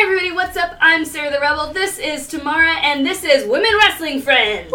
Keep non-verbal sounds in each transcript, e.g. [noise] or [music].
Hey everybody, what's up? I'm Sarah the Rebel. This is Tamara, and this is Women Wrestling Friends.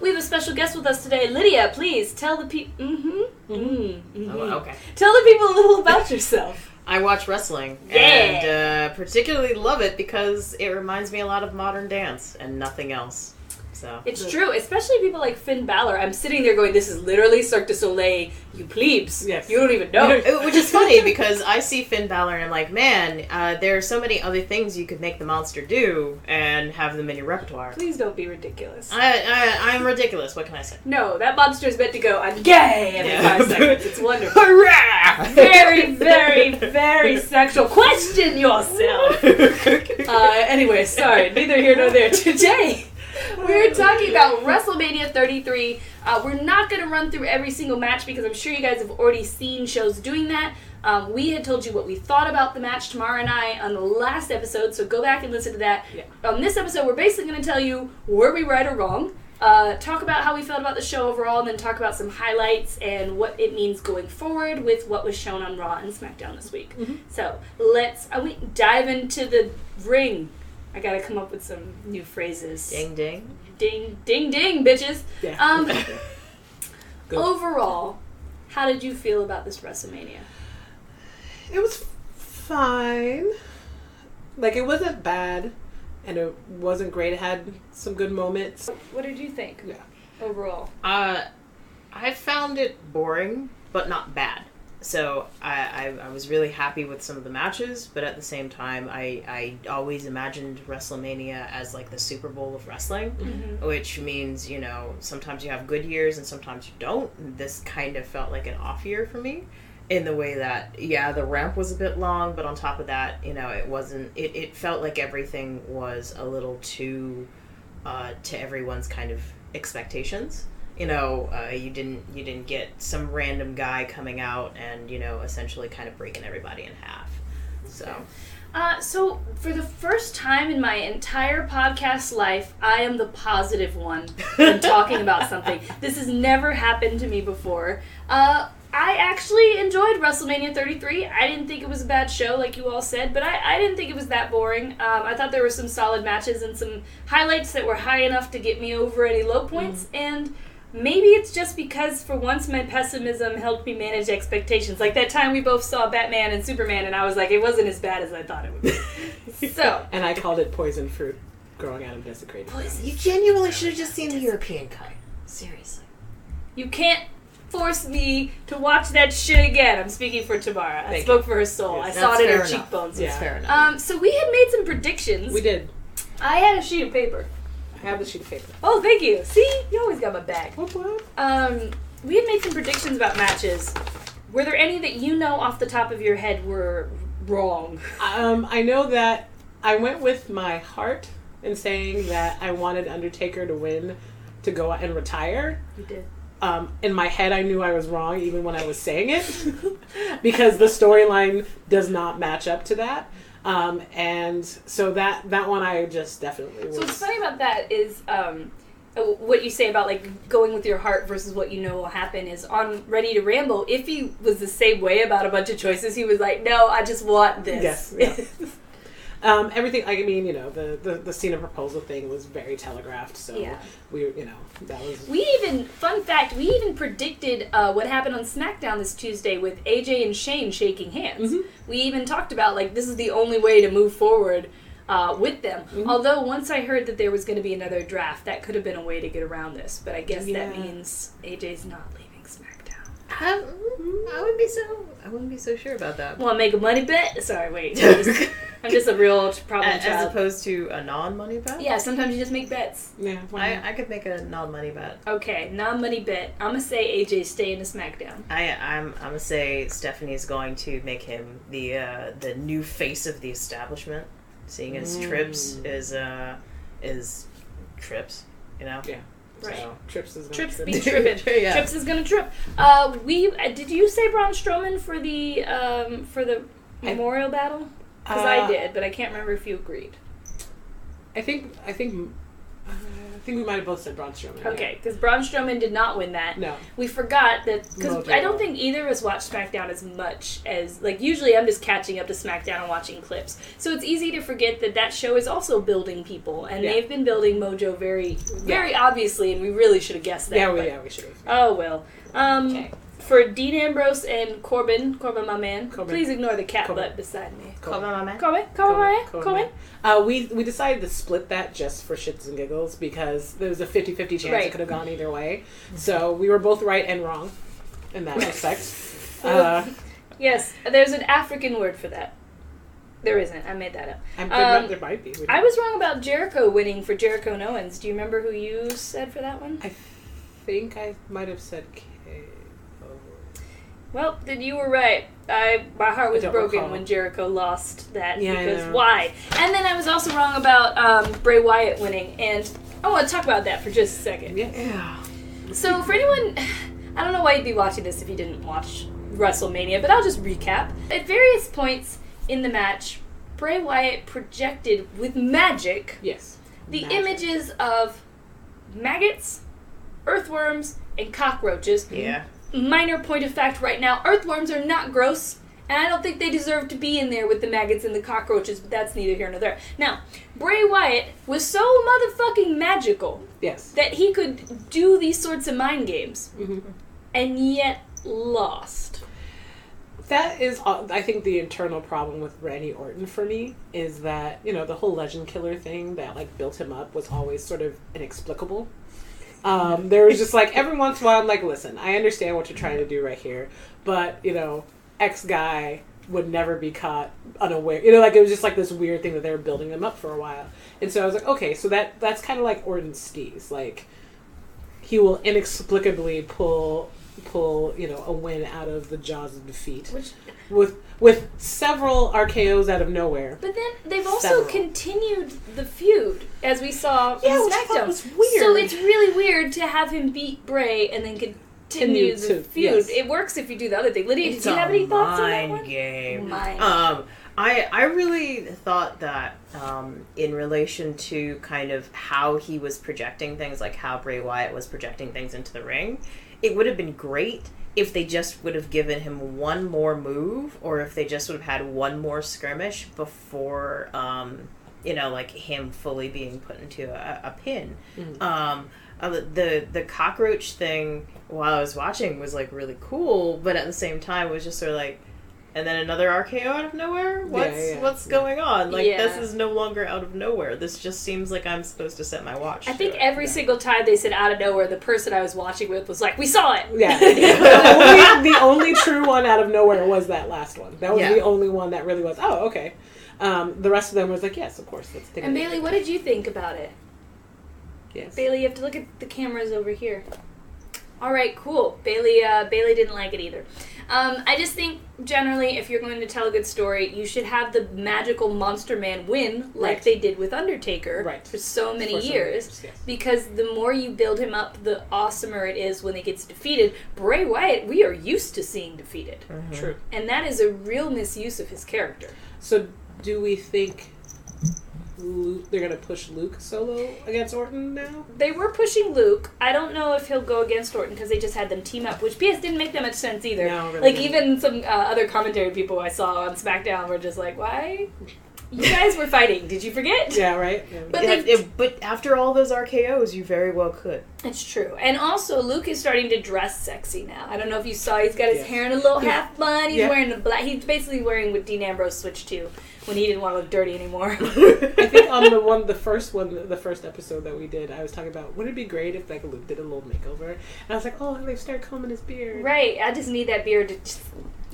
We have a special guest with us today, Lydia. Please tell the people. Mm-hmm. Mm-hmm. Oh, okay. Tell the people a little about yourself. I watch wrestling Yeah. and uh, particularly love it because it reminds me a lot of modern dance and nothing else. So It's true, especially people like Finn Balor. I'm sitting there going, "This is literally Cirque du Soleil, you plebes. Yes. You don't even know." [laughs] Which is [laughs] funny because I see Finn Balor and I'm like, man, uh, there are so many other things you could make the monster do and have them in your repertoire. Please don't be ridiculous. I, I, I'm ridiculous. What can I say? No, that monster is meant to go, I'm gay every Yeah. five seconds. It's [laughs] wonderful. Hurrah! Very, very, very sexual. Question yourself. Uh, anyway, sorry, neither here nor there. Today, [laughs] we're talking about WrestleMania 33. Uh, we're not going to run through every single match because I'm sure you guys have already seen shows doing that. Um, we had told you what we thought about the match, Tamara and I, on the last episode, so go back and listen to that. Yeah. On this episode, we're basically going to tell you were we right or wrong, uh, talk about how we felt about the show overall, and then talk about some highlights and what it means going forward with what was shown on Raw and SmackDown this week. So let's uh, we dive into the ring. I gotta come up with some new phrases. ding ding. ding, ding, ding, bitches. Yeah. Um, [laughs] overall, how did you feel about this WrestleMania? It was fine. Like it wasn't bad, and it wasn't great. It had some good moments. What did you think Yeah. overall? Uh, I found it boring, but not bad. So I, I, I was really happy with some of the matches, but at the same time, I, I always imagined WrestleMania as like the Super Bowl of wrestling, which means, you know, sometimes you have good years and sometimes you don't. This kind of felt like an off year for me in the way that, yeah, the ramp was a bit long, but on top of that, you know, it wasn't, it, it felt like everything was a little too uh, to everyone's kind of expectations you know uh, you didn't you didn't get some random guy coming out and you know essentially kind of breaking everybody in half so Uh, so, for the first time in my entire podcast life, I am the positive one when [laughs] talking about something. This has never happened to me before. Uh, I actually enjoyed WrestleMania 33. I didn't think it was a bad show, like you all said, but I, I didn't think it was that boring. Um, I thought there were some solid matches and some highlights that were high enough to get me over any low points, and maybe it's just because for once my pessimism helped me manage expectations. Like that time we both saw Batman and Superman, and I was like, it wasn't as bad as I thought it would be. [laughs] so, And I called it poison fruit growing out of desecrated. Poison. You genuinely should have just seen the european cut seriously you can't force me to watch that shit again. I'm speaking for Tamara. I Thank spoke for her soul. Yes, I saw it in her enough. cheekbones. Yeah. fair enough Um, so we had made some predictions. We did. I had a sheet of paper. I have the sheet of paper. Oh, thank you. See, you always got my back. What? What? Um, we had made some predictions about matches. Were there any that you know off the top of your head were wrong? Um, I know that I went with my heart in saying that I wanted Undertaker to win to go out and retire. You did. um, in my head, I knew I was wrong even when I was saying it [laughs] because the storyline does not match up to that. Um, and so that that one I just definitely was. So what's funny about that is um, uh, what you say about like going with your heart versus what you know will happen is on Ready to Ramble. If he was the same way about a bunch of choices, he was like, "No, I just want this." Yes, yeah. [laughs] um, everything. I mean, you know, the, the the Cena proposal thing was very telegraphed. So Yeah. we, you know, that was. We even, fun fact, we even predicted uh, what happened on SmackDown this Tuesday with AJ and Shane shaking hands. Mhm. We even talked about like this is the only way to move forward uh, with them. Mm-hmm. Although once I heard that there was going to be another draft, that could have been a way to get around this. But I guess that Yeah. means AJ's not leaving. I, I wouldn't be so i wouldn't be so sure about that Want to make a money bet? Sorry, wait. [laughs] I'm just, I'm just a real problem as child. opposed to a non-money bet yeah, sometimes you just make bets. yeah. I, I could make a non-money bet Okay, non-money bet. I'm gonna say AJ stay in the SmackDown. I, I'm, I'm gonna say Stephanie's going to make him the uh, the new face of the establishment, seeing as Trips Mm. is uh, is Trips, you know. yeah. Right. So, Trips is gonna Trips trip. be [laughs] tripping. Yeah. Trips is gonna trip. Uh, we uh, did you say Braun Strowman for the um for the I- memorial battle? Because I Uh, did, but I can't remember if you agreed. I think I think I think we might have both said Braun Strowman. Okay, because Braun Strowman did not win that. No. We forgot that because I don't think either of us watched SmackDown as much as like usually I'm just catching up to SmackDown and watching clips. So it's easy to forget that that show is also building people, and Yeah. they've been building Mojo very, very obviously, and we really should have guessed that. Yeah, we, yeah, we should have. Oh well. Um, Okay. For Dean Ambrose and Corbin, Corbin, my man, Corbin. please ignore the cat Corbin. butt beside me. Come on, my man. Corbin, Corbin, my man, Corbin. Corbin. Uh, we we decided to split that just for shits and giggles because there was a 50-50 chance Right. it could have gone either way. So we were both right and wrong in that respect. [laughs] Uh, Yes, there's an African word for that. There isn't. I made that up. and there, Um, might- there might be. I was wrong about Jericho winning for Jericho and Owens. Do you remember who you said for that one? I think I might have said K. Well, then you were right. I my heart was broken recall. when Jericho lost that Yeah, because why? And then I was also wrong about um, Bray Wyatt winning, and I want to talk about that for just a second. Yeah. Yeah. So for anyone, I don't know why you'd be watching this if you didn't watch WrestleMania, but I'll just recap. At various points in the match, Bray Wyatt projected with magic Yes. the Magic. images of maggots, earthworms, and cockroaches. Yeah. Minor point of fact right now earthworms are not gross, and I don't think they deserve to be in there with the maggots and the cockroaches, but that's neither here nor there. Now, Bray Wyatt was so motherfucking magical Yes. that he could do these sorts of mind games, Mhm. and yet lost. That is, uh, I think, the internal problem with Randy Orton for me is that you know the whole legend killer thing that like built him up was always sort of inexplicable. Um, there was just like [laughs] every once in a while, I'm like, listen, I understand what you're trying to do right here, but you know, X guy would never be caught unaware. You know, like it was just like this weird thing that they were building him up for a while, and so I was like, okay, so that that's kind of like Orton's steez, like he will inexplicably pull pull you know a win out of the jaws of defeat Which, with with several RKO's out of nowhere. but then they've also Several. continued the feud, as we saw Yeah, in which I SmackDown. was weird. So it's really weird to have him beat Bray and then continue Continue the to- feud. yes. It works if you do the other thing. Lydia, It's did you have any thoughts on that mind one? game. Mind. Um, I I really thought that um, in relation to kind of how he was projecting things, like how Bray Wyatt was projecting things into the ring, it would have been great if they just would have given him one more move, or if they just would have had one more skirmish before, um, you know, like him fully being put into a, a pin. Mhm. Um, uh, the the cockroach thing while I was watching was like really cool, but at the same time it was just sort of like, and then another RKO out of nowhere. What's yeah, what's yeah. going on? Like Yeah. this is no longer out of nowhere. This just seems like I'm supposed to set my watch. I think it. every single time they said out of nowhere, the person I was watching with was like, "We saw it." Yeah, [laughs] the, only, the only true one out of nowhere was that last one. That was Yeah. the only one that really was. Oh, okay. Um, the rest of them was like, yes, of course. Let's take And it. Bailey, what did you think about it? Yes. Bailey, you have to look at the cameras over here. All right, cool. Bailey, uh, Bailey didn't like it either. Um, I just think generally, if you're going to tell a good story, you should have the magical monster man win, like Right. they did with Undertaker Right. for so many For so many years. years, yes. Because the more you build him up, the awesomer it is when he gets defeated. Bray Wyatt, we are used to seeing defeated, Mhm. True. and that is a real misuse of his character. So, do we think Luke, they're to push Luke solo against Orton now? They were pushing Luke. I don't know if he'll go against Orton because they just had them team up, which PS didn't make that much sense either. No, really like even some uh, other commentary people I saw on SmackDown were just like, "Why? You guys were fighting. Did you forget?" Yeah, right? Yeah. But Yeah, they- it- but after all those RKO's, you very well could. It's true. And also, Luke is starting to dress sexy now. I don't know if you saw. He's got his Yes. hair in a little Yeah. half bun. He's Yeah. wearing a black. He's basically wearing what Dean Ambrose switched to when he didn't want to look dirty anymore. [laughs] I think on the one, the first one, the first episode that we did, I was talking about wouldn't it be great if like Luke did a little makeover? And I was like, oh, they start combing his beard. Right. I just need that beard to just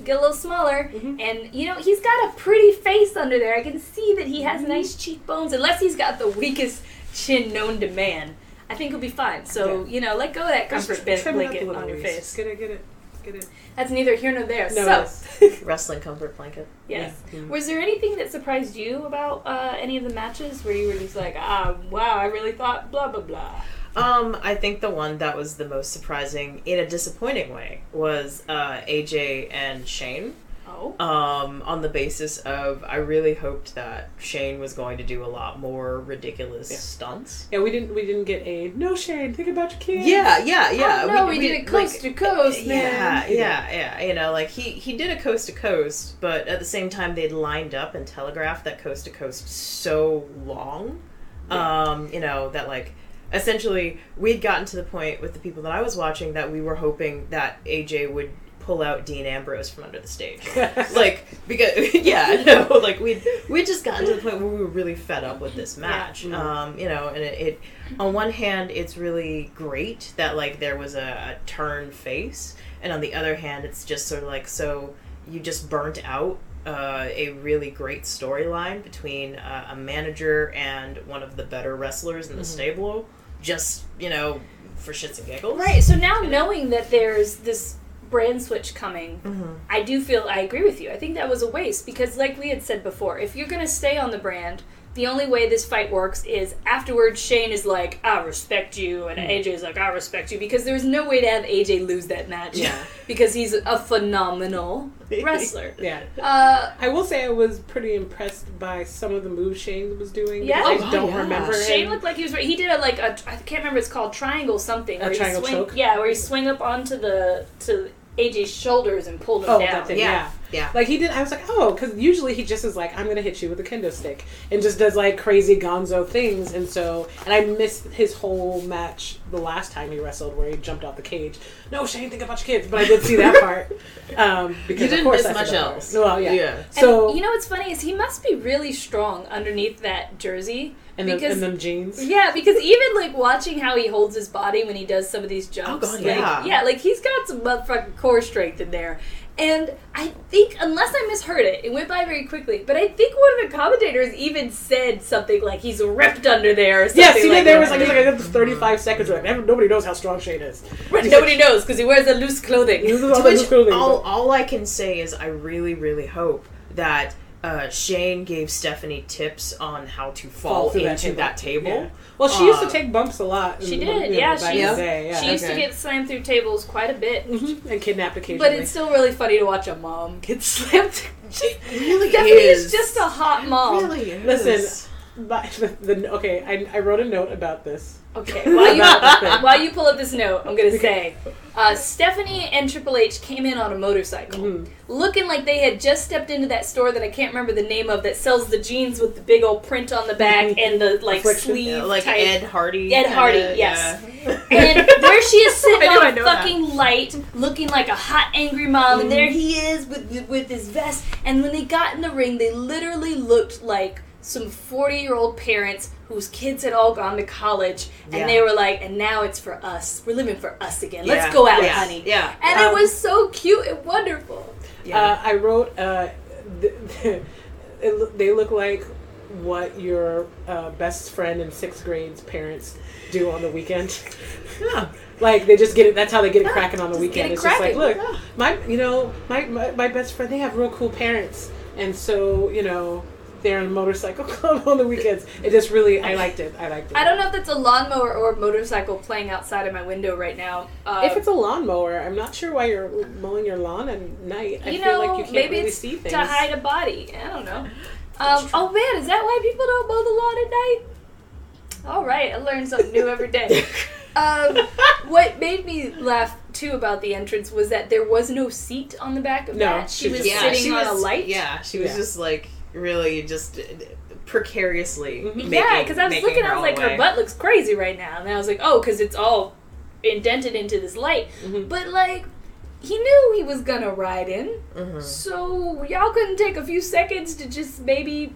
get a little smaller. Mhm. And you know, he's got a pretty face under there. I can see that he has nice cheekbones, unless he's got the weakest chin known to man. I think he'll be fine. So Yeah. you know, let go of that comfort trim- bit trim it up blanket on your face. Get it, get it, get it. That's neither here nor there. No, so, [laughs] Wrestling comfort blanket. yes. Yeah. Mm. Was there anything that surprised you about uh, any of the matches where you were just like, ah, wow, I really thought blah blah blah. Um, I think the one that was the most surprising in a disappointing way was uh, AJ and Shane. Oh. um, on the basis of I really hoped that Shane was going to do a lot more ridiculous Yeah. stunts. Yeah, we didn't we didn't get a no Shane. Think about your kids. Yeah, yeah, yeah. oh, no, we, did it coast to coast, man. Yeah, yeah, yeah. You know, like he he did a coast to coast, but at the same time they'd lined up and telegraphed that coast to coast so long, um, you know, that like essentially we'd gotten to the point with the people that I was watching that we were hoping that AJ would pull out Dean Ambrose from under the stage. [laughs] like because [laughs] yeah, no, [laughs] like we we just gotten to the point where we were really fed up with this match. Mhm. Um, you know, and it, it on one hand it's really great that like there was a, a turn face, and on the other hand it's just sort of like so you just burnt out uh, a really great storyline between uh, a manager and one of the better wrestlers in the Mhm. stable, just you know for shits and giggles. Right. So now knowing that there's this brand switch coming, Mm-hmm. I do feel I agree with you. I think that was a waste because, like we had said before, if you're gonna stay on the brand, the only way this fight works is afterwards. Shane is like, "I respect you," and AJ is like, "I respect you," because there's no way to have AJ lose that match. Yeah. [laughs] because he's a phenomenal [laughs] wrestler. Yeah. Uh, I will say I was pretty impressed by some of the moves Shane was doing. Yeah? because Oh, I don't yeah. remember. Shane him. looked like he was. He did a like a I can't remember. It's called triangle something. A where he triangle swing, choke? Yeah, where he swing up onto the to AJ's shoulders and pulled him Oh, down. that thing, Yeah. yeah. Yeah. Like he did, I was like, oh, because usually he just is like, I'm gonna hit you with a kendo stick, and just does like crazy Gonzo things, and so, and I missed his whole match the last time he wrestled, where he jumped out the cage. No, Shane, think about your kids, but I did see that [laughs] part. Um, because You didn't course miss I much that part. else. Well, yeah. Yeah. And So you know what's funny is he must be really strong underneath that jersey. And, them, because and them jeans. yeah, because even like watching how he holds his body when he does some of these jumps, oh, God, like, yeah. yeah, like he's got some motherfucking core strength in there. And I think, unless I misheard it, it went by very quickly. But I think one of the commentators even said something like he's ripped under there. Or something Yes, he like did. There was that. like, was like 35 seconds. Like, nobody knows how strong Shane is. nobody knows because he wears the loose clothing. This all To which was clothing, all, all I can say is I really, really hope that uh, Shane gave Stephanie tips on how to fall, through into that table. Yeah. Well, she used to Uh, take bumps a lot. She did, you yeah, Back she used- yeah. she used to get slammed through tables quite a bit. Mhm, and kidnapped occasionally. But it's still really funny to watch a mom get [laughs] slammed. It really Stephanie is. is just a hot mom. really is. Listen, But [laughs] the, the, okay, I, I wrote a note about this. Okay, while you About the thing. [laughs] while you pull up this note, I'm gonna say, uh, Stephanie and Triple H came in on a motorcycle, Mhm. looking like they had just stepped into that store that I can't remember the name of that sells the jeans with the big old print on the back Mhm. and the like Affliction. sleeve Yeah, like type. Ed Hardy. Ed kinda, Hardy, yeah. yes. [laughs] And there she is sitting Why on a know that? fucking light, looking like a hot, angry mom, and Mhm. there he is with with his vest. And when they got in the ring, they literally looked like some forty-year-old parents whose kids had all gone to college, and they were like, "And now it's for us. We're living for us again. Let's go out, yeah. honey." Yeah. And Um, it was so cute and wonderful. Yeah. Uh, I wrote, uh, th- [laughs] it, they look like what your uh, best friend in sixth grade's parents do on the weekend. yeah. [laughs] Like they just get it. That's how they get it cracking on the just weekend. it It's just like, cracking. look, my you know my, my my best friend. They have real cool parents, and so you know they're in a motorcycle [laughs] club on the weekends. It just really, I liked it. I liked it. I don't know if that's a lawnmower or a motorcycle playing outside of my window right now. Uh, If it's a lawnmower, I'm not sure why you're mowing your lawn at night. I you feel know, like you can't maybe really it's see things. to hide a body. I don't know. [laughs] Um, oh man, is that why people don't mow the lawn at night? All right, I learn something new every day. [laughs] Um, what made me laugh too about the entrance was that there was no seat on the back of No, that. She she was just- yeah, sitting she on was, a light. Yeah, she was Yeah. just like really just precariously. Making, yeah, because I was looking, her I was like, way. her butt looks crazy right now, and I was like, oh, because it's all indented into this light. Mhm. But like, he knew he was gonna ride in, Mhm. so y'all couldn't take a few seconds to just maybe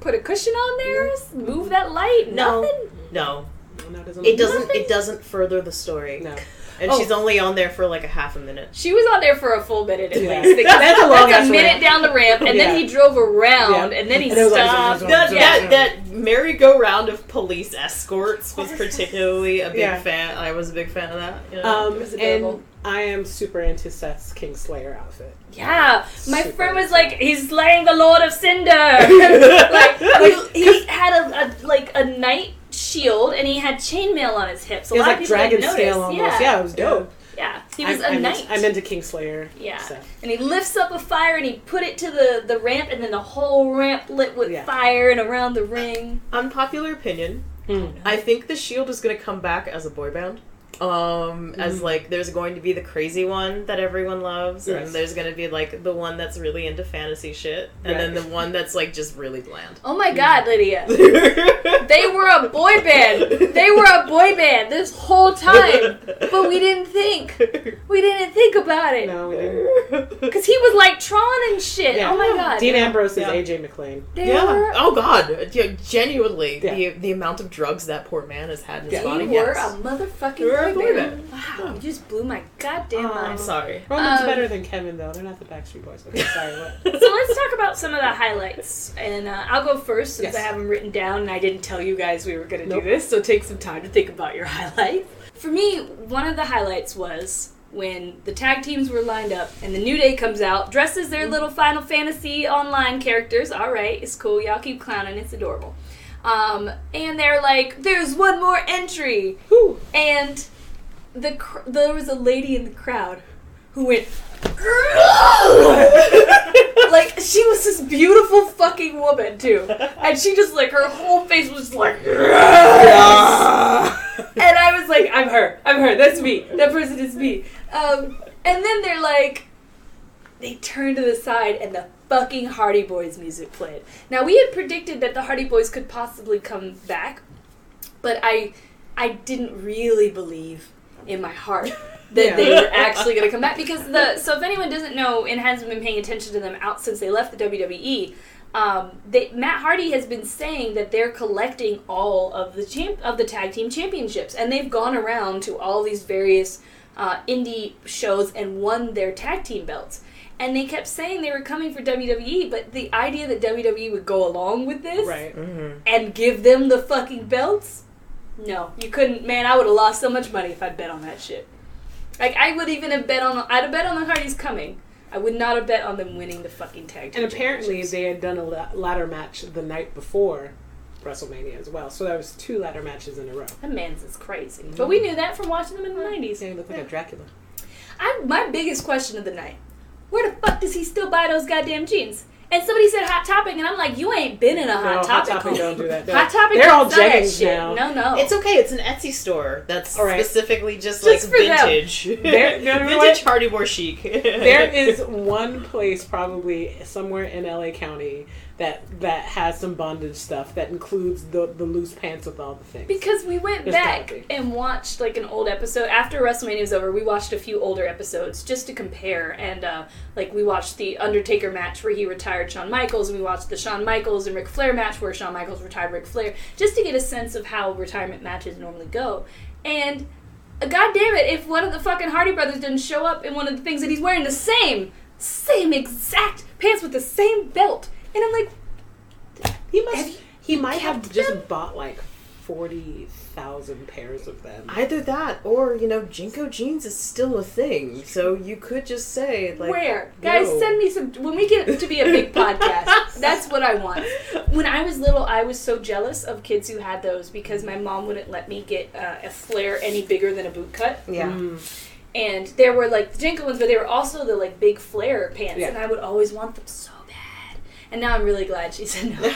put a cushion on there, move that light, No. nothing. No, No, doesn't it doesn't. Nothing? It doesn't further the story. No. And Oh. she's only on there for like a half a minute. She was on there for a full minute at Yeah. least. Because That's a that's, long ass a minute ramp. down the ramp, and Yeah. then he drove around, Yeah. and then he And it was like- stopped. That, Yeah. that that merry-go-round of police escorts was particularly a big Yeah. fan. I was a big fan of that. you know? Um, It was and I am super into Seth's Kingslayer outfit. Yeah, my Super friend was excited. like, "He's slaying the Lord of Cinder." [laughs] like he, [laughs] he had a, a like a knight shield, and he had chainmail on his hips. A It was lot like of people dragon didn't scale notice. almost. Yeah, it was dope. Yeah, he was I, a I'm, knight. I'm into Kingslayer. Yeah. stuff. and he lifts up a fire and he put it to the, the ramp, and then the whole ramp lit with Yeah. fire and around the ring. Unpopular opinion. Mm. I think the Shield is going to come back as a boy band. Um, as Mhm. like there's going to be the crazy one that everyone loves, Yes. and there's going to be like the one that's really into fantasy shit, and then the one that's like just really bland. Oh my god, Lydia. they [laughs] They were a boy band. They were a boy band this whole time. But we didn't think. We didn't think about it. No, we [laughs] didn't. Because he was like Tron and shit. Yeah. Oh my god. Dean Ambrose is AJ McLean. They Yeah. were, Oh God. Yeah, genuinely, Yeah. the the amount of drugs that poor man has had in his Yeah. they body. were yes. a motherfucking They were a boy boy band. band. Wow, you just blew my goddamn Oh. I'm mind. sorry. Roman's Um, better than Kevin though. They're not the Backstreet Boys. Okay, sorry. What? [laughs] so let's talk about some of the highlights. And uh, I'll go first since Yes. I have them written down and I didn't tell you guys we were going to Nope. do this. So take some time to think about your [laughs] highlights. For me, one of the highlights was when the tag teams were lined up and the New Day comes out dressed as their little Final Fantasy online characters. All right, it's cool. Y'all keep clowning. It's adorable. Um, and they're like, "There's one more entry," Whew. and the cr- there was a lady in the crowd who went [laughs] like she was this beautiful fucking woman too. And she just like her whole face was like [laughs] and i was like i'm her. I'm her. That's me. That person is me. Um, and then they're like they turn to the side and the fucking hardy boys music played now we had predicted that the hardy boys could possibly come back but i i didn't really believe in my heart [laughs] that Yeah. they were actually going to come back because the so if anyone doesn't know and hasn't been paying attention to them out since they left the WWE, um, they, Matt Hardy has been saying that they're collecting all of the champ of the tag team championships, and they've gone around to all these various uh, indie shows and won their tag team belts. And they kept saying they were coming for WWE, but the idea that WWE would go along with this Right. Mm-hmm. and give them the fucking belts? No, you couldn't. Man, I would have lost so much money if I'd bet on that shit. Like I would even have bet on. I'd have bet on the Hardys coming. I would not have bet on them winning the fucking tag team. And apparently they had done a ladder match the night before WrestleMania as well. So that was two ladder matches in a row. that man's is crazy. But we knew that from watching them in the nineties. Yeah, he looked like a Dracula. I my biggest question of the night: Where the fuck does he still buy those goddamn jeans? And somebody said Hot Topic, and I'm like, you ain't been in a No, Hot Hot Topic. Topic home. don't do that. [laughs] Hot Topic. They're all don't that jeggings shit. now. No, no. It's okay. It's an Etsy store that's All right. specifically just, Just like vintage. There- you know what? vintage Hardy Boy chic. there [laughs] is one place probably somewhere in LA County that that has some bondage stuff that includes the the loose pants with all the things. Because we went There's back and watched like an old episode after WrestleMania was over. We watched a few older episodes just to compare, and uh, like we watched the Undertaker match where he retired Shawn Michaels, and we watched the Shawn Michaels and Ric Flair match where Shawn Michaels retired Ric Flair, just to get a sense of how retirement matches normally go. And uh, God damn it, if one of the fucking Hardy brothers didn't show up in one of the things that he's wearing the same, same exact pants with the same belt, and I'm like, he must Have he might have kept just bought like forty thousand pairs of them. Either that, or you know, JNCO jeans is still a thing. So you could just say like, Where? Guys, yo. send me some. When we get to be a big podcast, [laughs] that's what I want. When I was little, I was so jealous of kids who had those because my mom wouldn't let me get uh, a flare any bigger than a boot cut. Yeah. Mm. And there were like the JNCO ones, but they were also the like big flare pants, Yeah. and I would always want them so bad. And now I'm really glad she said no.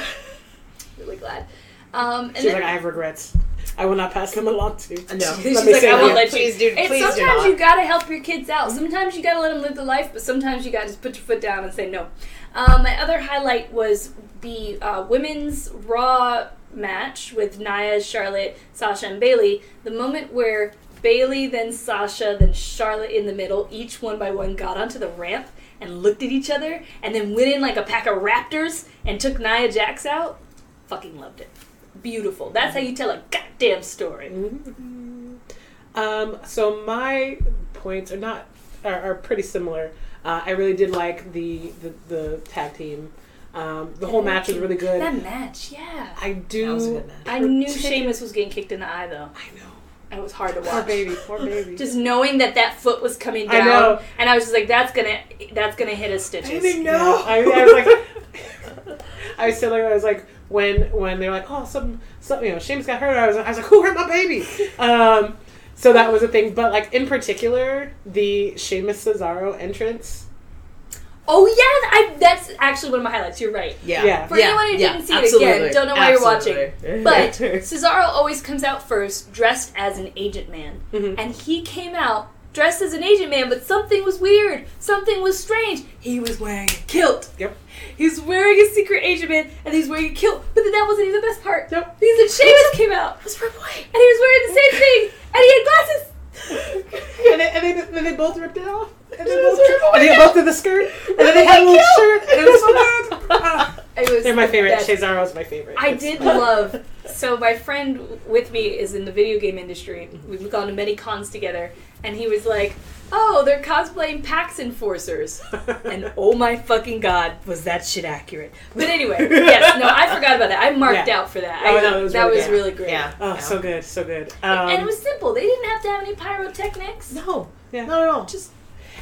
[laughs] really glad. Um, and She's then, like, I have regrets. I will not pass them along to you. No. [laughs] She's Let me like, say I won't let you. Please do. It's please do sometimes not. you gotta help your kids out. Sometimes you gotta let them live the life, but sometimes you gotta just put your foot down and say no. Um, my other highlight was the uh, women's Raw match with Nia, Charlotte, Sasha, and Bayley. The moment where Bayley, then Sasha, then Charlotte in the middle, each one by one got onto the ramp and looked at each other, and then went in like a pack of raptors and took Nia Jax out. Fucking loved it. Beautiful. That's how you tell a goddamn story. Mhm. Um, so my points are not are, are pretty similar. Uh, I really did like the the, the tag team. Um, the whole match was really good. That match, yeah. I do. That was a good match. I knew Partic- Sheamus was getting kicked in the eye though. I know. It was hard to watch. Poor baby. Poor [laughs] baby. Just knowing that that foot was coming I down, know. and I was just like, "That's gonna, that's gonna hit his stitches." Yeah, I, I was like, [laughs] I was silly. I was like, when when they're like, oh, some, some, you know, Sheamus got hurt. I was, I was like, who hurt my baby? [laughs] Um, So that was a thing, but like in particular, the Sheamus Cesaro entrance. Oh yeah, I, that's actually one of my highlights. You're right. Yeah. Yeah. For anyone who didn't see it again, don't know why you're watching. But [laughs] Cesaro always comes out first, dressed as an agent man, Mhm. and he came out dressed as an agent man, but something was weird. Something was strange. He was wearing a kilt. Yep. He's wearing a secret agent man, and he's wearing a kilt. But then that wasn't even the best part. Nope. Because then Sheamus came out, That's for boy. and he was wearing the same thing, and he had glasses. And, they, and they, then they both ripped it off. And, they Those both, are and they both did the skirt. [laughs] And then they had a little shirt. And it was so good. [laughs] Ah. It was They're my favorite. best. is my favorite. I did love. [laughs] So my friend with me is in the video game industry. We've gone to many cons together, and he was like, "Oh, they're cosplaying PAX enforcers," [laughs] and oh my fucking god, was that shit accurate? But anyway, [laughs] yes, no, I forgot about that. I marked Yeah. out for that. Oh, I, no, it was that really was good. really great. Yeah. Oh, yeah. so good, so good. Um, and it was simple. They didn't have to have any pyrotechnics. No. Yeah. Not at all. just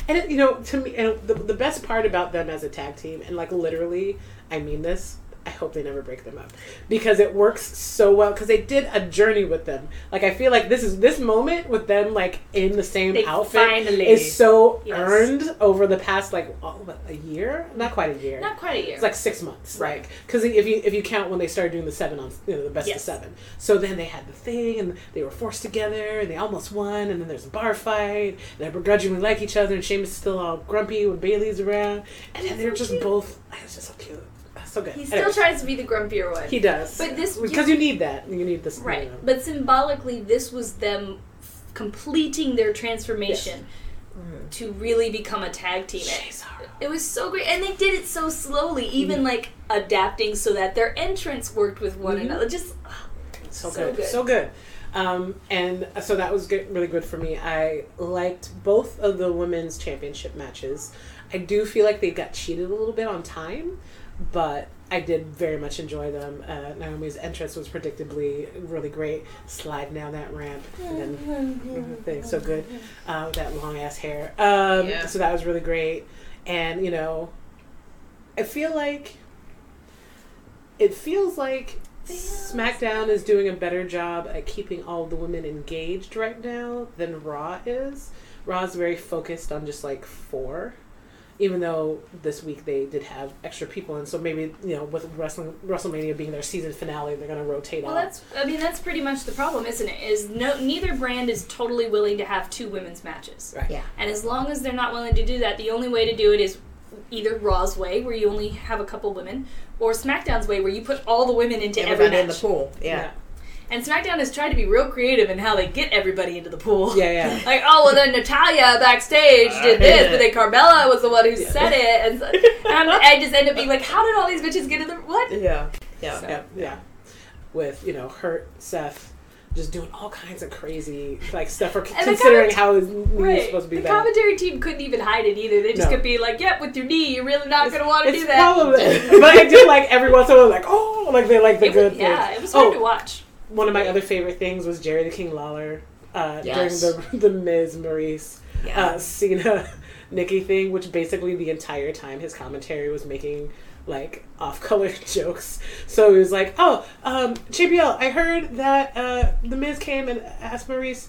and it, you know to me and the, the best part about them as a tag team and like literally i mean this i hope they never break them up because it works so well because they did a journey with them like i feel like this is this moment with them like in the same They outfit finally- is so Yes. earned over the past like oh, what, a year not quite a year Not quite a year. it's like six months, Right. like because if you if you count when they started doing the seven on you know the best Yes. of seven, so then they had the thing and they were forced together and they almost won and then there's a bar fight and they begrudgingly like each other and Sheamus is still all grumpy when Bailey's around and then they're so just cute. both it's just so cute, so good. he still Anyway, tries to be the grumpier one. He does, But this- because you need that you need this Right. you know. But symbolically, this was them f- completing their transformation to really become a tag team. It, it was so great. And they did it so slowly, even like adapting so that their entrance worked with one Mhm. another. Just so, So good. good. so good um, and so that was good, really good for me i liked both of the women's championship matches i do feel like they got cheated a little bit on time but i did very much enjoy them. Uh, naomi's entrance was predictably really great. Sliding down that ramp and then [laughs] thing so good. Uh, with that long ass hair. Um, Yeah. so that was really great. And you know i feel like it feels like SmackDown is doing a better job at keeping all the women engaged right now than Raw is. Raw's very focused on just like four, even though this week they did have extra people, and so maybe you know with wrestling WrestleMania being their season finale, they're gonna rotate well, out. that's I mean that's pretty much the problem, isn't it? Is no neither brand is totally willing to have two women's matches. right. Yeah. And as long as they're not willing to do that, the only way to do it is either Raw's way, where you only have a couple women, or SmackDown's way, where you put all the women into every match. in the pool. Yeah. And SmackDown has tried to be real creative in how they get everybody into the pool. Yeah, yeah. [laughs] Like, oh, well, then Natalya backstage did uh, this, but then Carmella was the one who Yeah. said it. And, so, and [laughs] I'm, just end up being like, how did all these bitches get in the. What? Yeah. Yeah. So- yeah, yeah. With you know Hurt, Seth, just doing all kinds of crazy like stuff, or considering comment- how his knee Right. supposed to be there. the bad. commentary team couldn't even hide it either. They just No. could be like, yep, with your knee, you're really not going to want to do that. probably, [laughs] but I do like every once in a while, like oh, like they like the It good was, yeah, things. it was hard oh, to watch. One of my other favorite things was Jerry the King Lawler uh, Yes. during the the Miz Maryse Yeah. uh, Cena [laughs] Nikki thing, which basically the entire time his commentary was making like off color [laughs] jokes. So he was like, "Oh, um, JBL, I heard that uh, the Miz came and asked Maryse."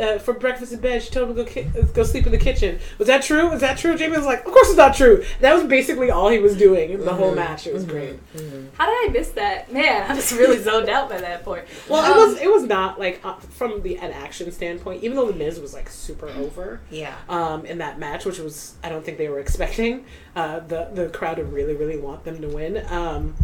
Uh, for breakfast in bed, she told him to go ki- go sleep in the kitchen. Was that true? Was that true? JBL was like, "Of course it's not true." That was basically all he was doing in the whole Mhm. match. It was Mhm. great. Mhm. How did I miss that? Man, I was really zoned out by that point. [laughs] Well, Um, it was it was not like uh, from the an action standpoint. Even though the Miz was like super over Yeah. um, in that match, which was I don't think they were expecting uh, the the crowd to really really want them to win. Um,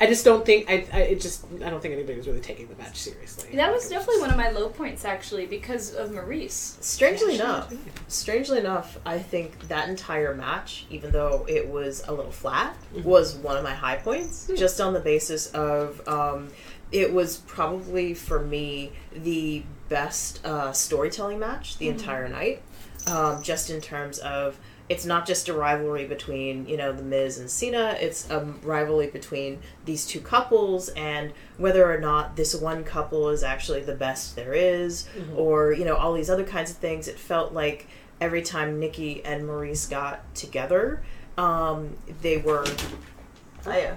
I just don't think I, I it just I don't think anybody was really taking the match seriously. That was definitely one of my low points, actually, because of Maryse. Strangely Yeah, enough, strangely enough, I think that entire match, even though it was a little flat, Mhm. was one of my high points. Just on the basis of um, it was probably for me the best uh, storytelling match the entire night. Um, just in terms of it's not just a rivalry between you know the Miz and Cena. It's a rivalry between these two couples and whether or not this one couple is actually the best there is, Mhm. or you know all these other kinds of things. It felt like every time Nikki and Maryse got together, um, they were, oh, yeah,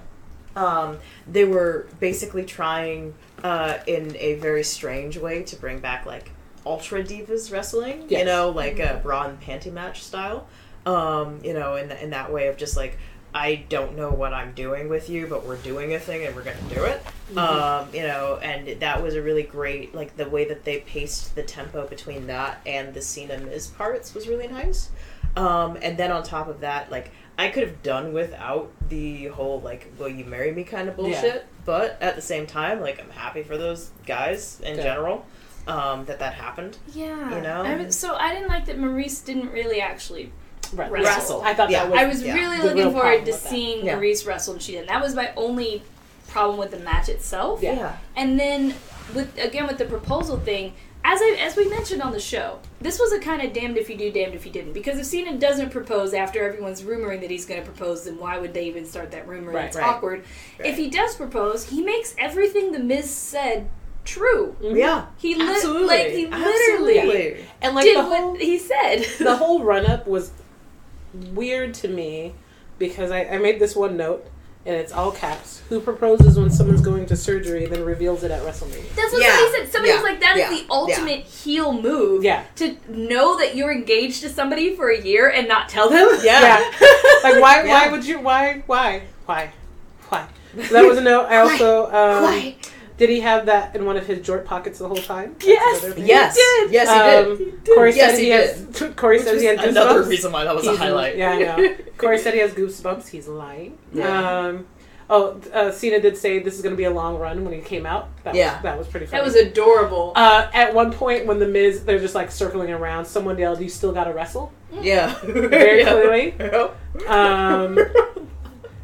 um, they were basically trying uh, in a very strange way to bring back like ultra divas wrestling, you know, like a bra and panty match style. Um, you know, in in that way of just like I don't know what I'm doing with you, but we're doing a thing and we're gonna do it. Um, you know, and that was a really great like the way that they paced the tempo between that and the Cena Miz parts was really nice. Um, and then on top of that, like I could have done without the whole like "Will you marry me?" kind of bullshit. But at the same time, like I'm happy for those guys in Yeah. general um, that that happened. Yeah. You know? I was- so I didn't like that Maryse didn't really actually. Right. Wrestle. I thought Yeah. that was. I was yeah. really The looking real forward to seeing Yeah. Maryse wrestle and she didn't. That was my only problem with the match itself. Yeah. And then with again with the proposal thing, as I as we mentioned on the show, this was a kind of damned if you do, damned if you didn't. Because if Cena doesn't propose after everyone's rumoring that he's going to propose, then why would they even start that rumor? Right. it's Right. awkward. Right. If he does propose, he makes everything the Miz said true. Mm-hmm. Yeah, He li- absolutely, like he literally Absolutely. and like did the whole what he said. the whole run up was weird to me because I, I made this one note and it's all caps. Who proposes when someone's going to surgery then reveals it at WrestleMania? That's what Yeah. somebody said. Somebody Yeah. was like, "That is Yeah. the ultimate heel move." Yeah. To know that you're engaged to somebody for a year and not tell them. [laughs] Yeah. Like why why would you why why why why? So [laughs] that was a note. I also um, Why? Did he have that in one of his jort pockets the whole time? That's Yes. another thing. Yes, did. yes, he did. Um, did. Corey Yes, said he he, has. [laughs] Corey says he has Another goosebumps. reason why that was a highlight. Yeah, I know. [laughs] Corey said he has goosebumps. He's lying. Yeah. Um, oh, uh, Cena did say this is going to be a long run when he came out. That Yeah. was, that was pretty funny. That was adorable. Uh, at one point, when the Miz, they're just like circling around. Someone yelled, "You still got to wrestle." Yeah, Very [laughs] Yeah. clearly. Yep. Um,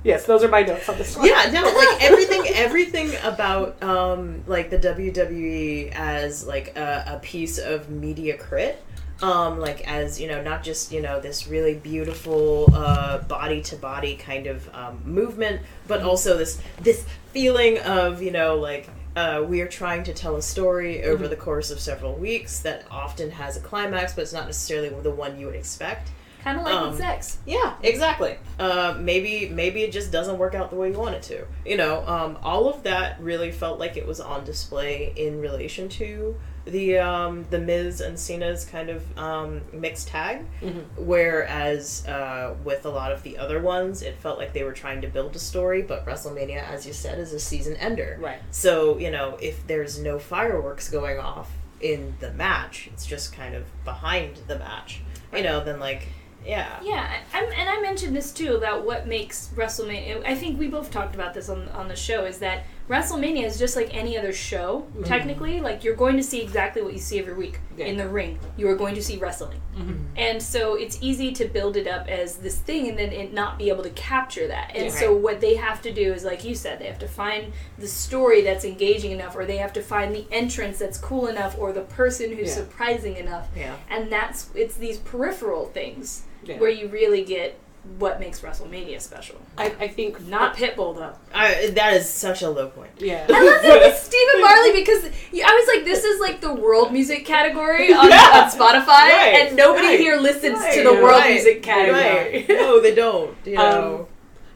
yes, those are my notes on this one. yeah no like everything everything about um like the wwe as like a, a piece of media crit um like as you know not just you know this really beautiful uh body to body kind of um, movement but also this this feeling of you know like uh, we are trying to tell a story over the course of several weeks that often has a climax, but it's not necessarily the one you would expect. Kind of like um, with sex. Yeah, exactly. Uh, maybe maybe it just doesn't work out the way you want it to. You know, um, all of that really felt like it was on display in relation to the um, the Miz and Cena's kind of um, mixed tag. Mhm. Whereas uh, with a lot of the other ones, it felt like they were trying to build a story. But WrestleMania, as you said, is a season ender. Right. So you know, if there's no fireworks going off in the match, it's just kind of behind the match. You know, then like, yeah. Yeah, I'm, and I mentioned this too about what makes WrestleMania. I think we both talked about this on on the show. Is that WrestleMania is just like any other show. Technically, like you're going to see exactly what you see every week Yeah. in the ring. You are going to see wrestling, Mhm. and so it's easy to build it up as this thing, and then it not be able to capture that. And Yeah. so what they have to do is, like you said, they have to find the story that's engaging enough, or they have to find the entrance that's cool enough, or the person who's Yeah. surprising enough Yeah. and that's it's these peripheral things Yeah. where you really get what makes WrestleMania special. I, I think Not Pitbull though. I, that is such a low point. Yeah. [laughs] I love that with Stephen Marley because I was like, this is like the world music category on, Yeah. on Spotify, Right, and nobody right, here listens to the world right, music category. right. [laughs] No, they don't. You know. Um,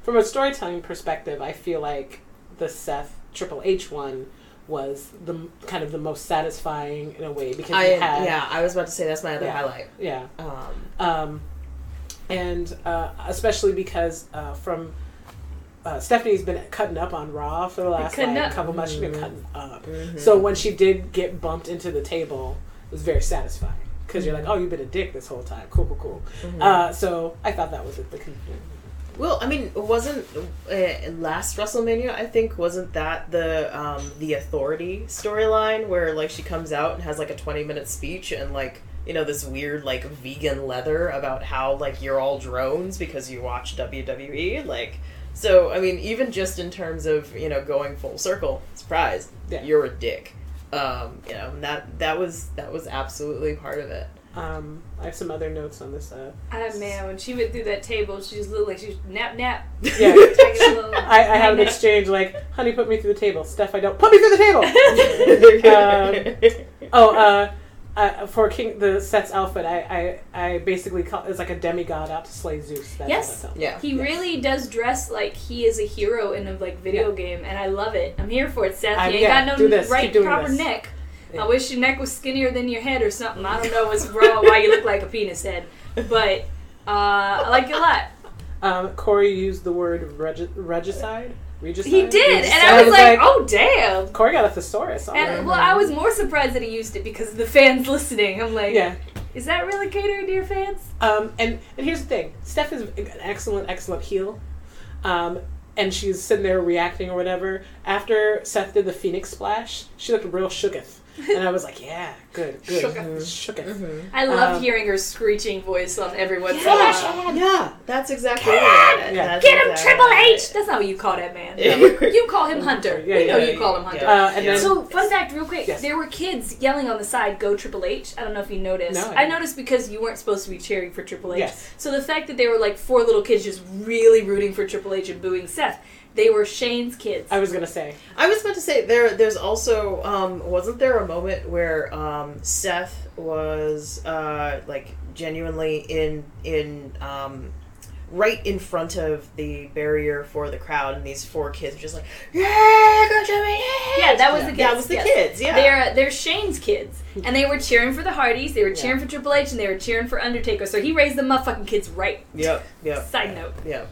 From a storytelling perspective, I feel like the Seth Triple H one was the kind of the most satisfying in a way because I had yeah, I was about to say that's my other Yeah. highlight. yeah Um, um, and uh, especially because uh, from uh, Stephanie's been cutting up on Raw for the last Cutting like, up. couple months. She's been Mhm. cutting up. mhm. So when she did get bumped into the table, it was very satisfying because you're like, oh, you've been a dick this whole time. Cool, cool, cool. Mhm. Uh, so I thought that was it. The con- Well, I mean, wasn't uh, last WrestleMania? I think wasn't that the um, the authority storyline where like she comes out and has like a twenty minute speech and like you know this weird like vegan leather about how like you're all drones because you watch WWE like. So I mean, even just in terms of you know going full circle, surprise, Yeah. you're a dick. Um, you know and that that was that was absolutely part of it. um, I have some other notes on this. Uh, Ah man, when she went through that table, she just looked like she was nap nap. Yeah. [laughs] Taking a little [laughs] I, I had an exchange like, "Honey, put me through the table." Steph, I don't. Put me through the table. [laughs] Um, oh, uh, uh, for King the Seth's outfit, I, I, I basically call it's like a demigod out to slay Zeus. That's Yes. what I felt. yeah. He Yes. really does dress like he is a hero in a like video Yeah. game, and I love it. I'm here for it, Seth. I'm- you ain't yeah, got no this. right proper this. neck. Yeah. I wish your neck was skinnier than your head or something. I don't know what's wrong. Why you look like a penis head, but uh, I like you a lot. Um, Corey used the word regi- regicide. Regicide? He did, and I was like, "Oh damn!" Corey got a thesaurus. on And well, I was more surprised that he used it because of the fans [laughs] listening. I'm like, yeah. is that really catering to your fans? Um, and and here's the thing: Steph is an excellent, excellent heel. Um, and she's sitting there reacting or whatever. After Seth did the Phoenix splash, she looked real shooketh. And I was like, yeah, good, good. Shooketh. Shooketh. I love Um, hearing her screeching voice on everyone's. Yeah, yeah, that's exactly Get right. him! That's Get him, exactly Triple right. H. That's not what you call that man. Yeah. [laughs] You call him Hunter. Yeah, we know yeah, you call him Hunter. yeah. Uh, and Yeah. then So, fun fact, real quick, Yes. there were kids yelling on the side, "Go Triple H." I don't know if you noticed. No, I I, noticed because you weren't supposed to be cheering for Triple H. Yes. So the fact that there were like four little kids just really rooting for Triple H and booing Seth, they were Shane's kids. I was gonna say, I was about to say there. There's also um, wasn't there a moment where um, Seth was uh, like genuinely in in um, right in front of the barrier for the crowd, and these four kids were just like, "Yeah, go Jimmy!" yeah, that was the kids. That was the yes. kids. Yeah, They're they're Shane's kids, and they were cheering for the Hardys. They were cheering for Triple H, and they were cheering for Undertaker. So he raised the motherfucking kids right. Yep. Yep. Side note. Yep.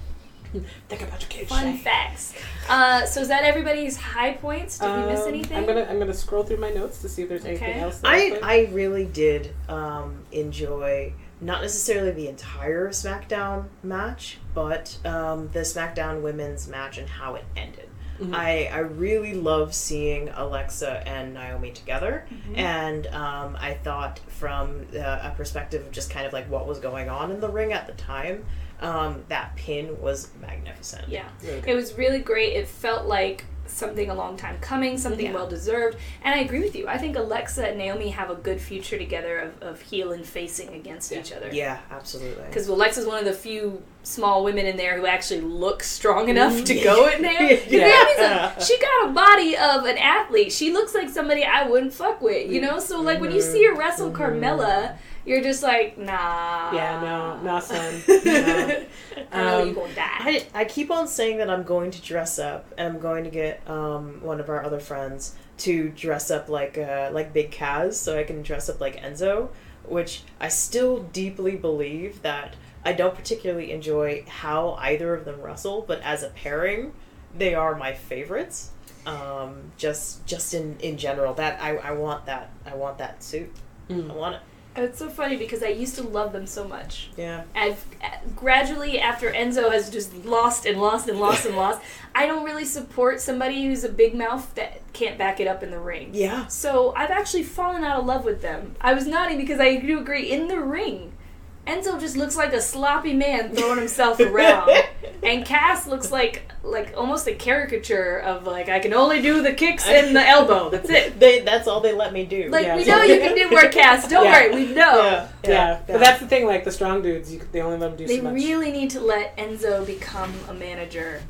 Think about your kids. Fun Shay. facts. Uh, so is that everybody's high points? Did we miss Um, anything? I'm gonna I'm gonna scroll through my notes to see if there's anything Okay. else. I. I really did um, enjoy not necessarily the entire SmackDown match, but um, the SmackDown women's match and how it ended. Mhm. I I really love seeing Alexa and Naomi together, Mm-hmm. and um, I thought from uh, a perspective of just kind of like what was going on in the ring at the time, um, that pin was magnificent. yeah. Really. It was really great. It felt like something a long time coming, something Yeah. well deserved. And I agree with you. I think Alexa and Naomi have a good future together of, of heel and facing against Yeah. each other. Yeah, absolutely. Because Alexa's one of the few small women in there who actually looks strong enough to mm-hmm. go in Naomi. [laughs] Yeah. Naomi's a- she got a body of an athlete. She looks like somebody I wouldn't fuck with, you mm-hmm. know? So, like, when you mm-hmm. see her wrestle Carmella, you're just like, nah. Yeah, no, [laughs] no, son. No. I Um, you're going to die. I, I keep on saying that I'm going to dress up, and I'm going to get um, one of our other friends to dress up like uh, like Big Cass, so I can dress up like Enzo. Which I still deeply believe that I don't particularly enjoy how either of them wrestle, but as a pairing, they are my favorites. Um, just just in in general, that I, I want that I want that suit. Mm. I want it. It's so funny because I used to love them so much. Yeah. I've gradually, after Enzo has just lost and lost and lost and lost, I don't really support somebody who's a big mouth that can't back it up in the ring. Yeah. So I've actually fallen out of love with them. I was nodding because I do agree. In the ring, Enzo just looks like a sloppy man throwing himself around, [laughs] and Cass looks like like almost a caricature of like I can only do the kicks and the elbow. That's it. [laughs] They that's all they let me do. Like Yeah. we know you can do more Cass. Don't Yeah. worry, we know. yeah, Yeah, but that's the thing. Like the strong dudes, you, they only let them do They so much. really need to let Enzo become a manager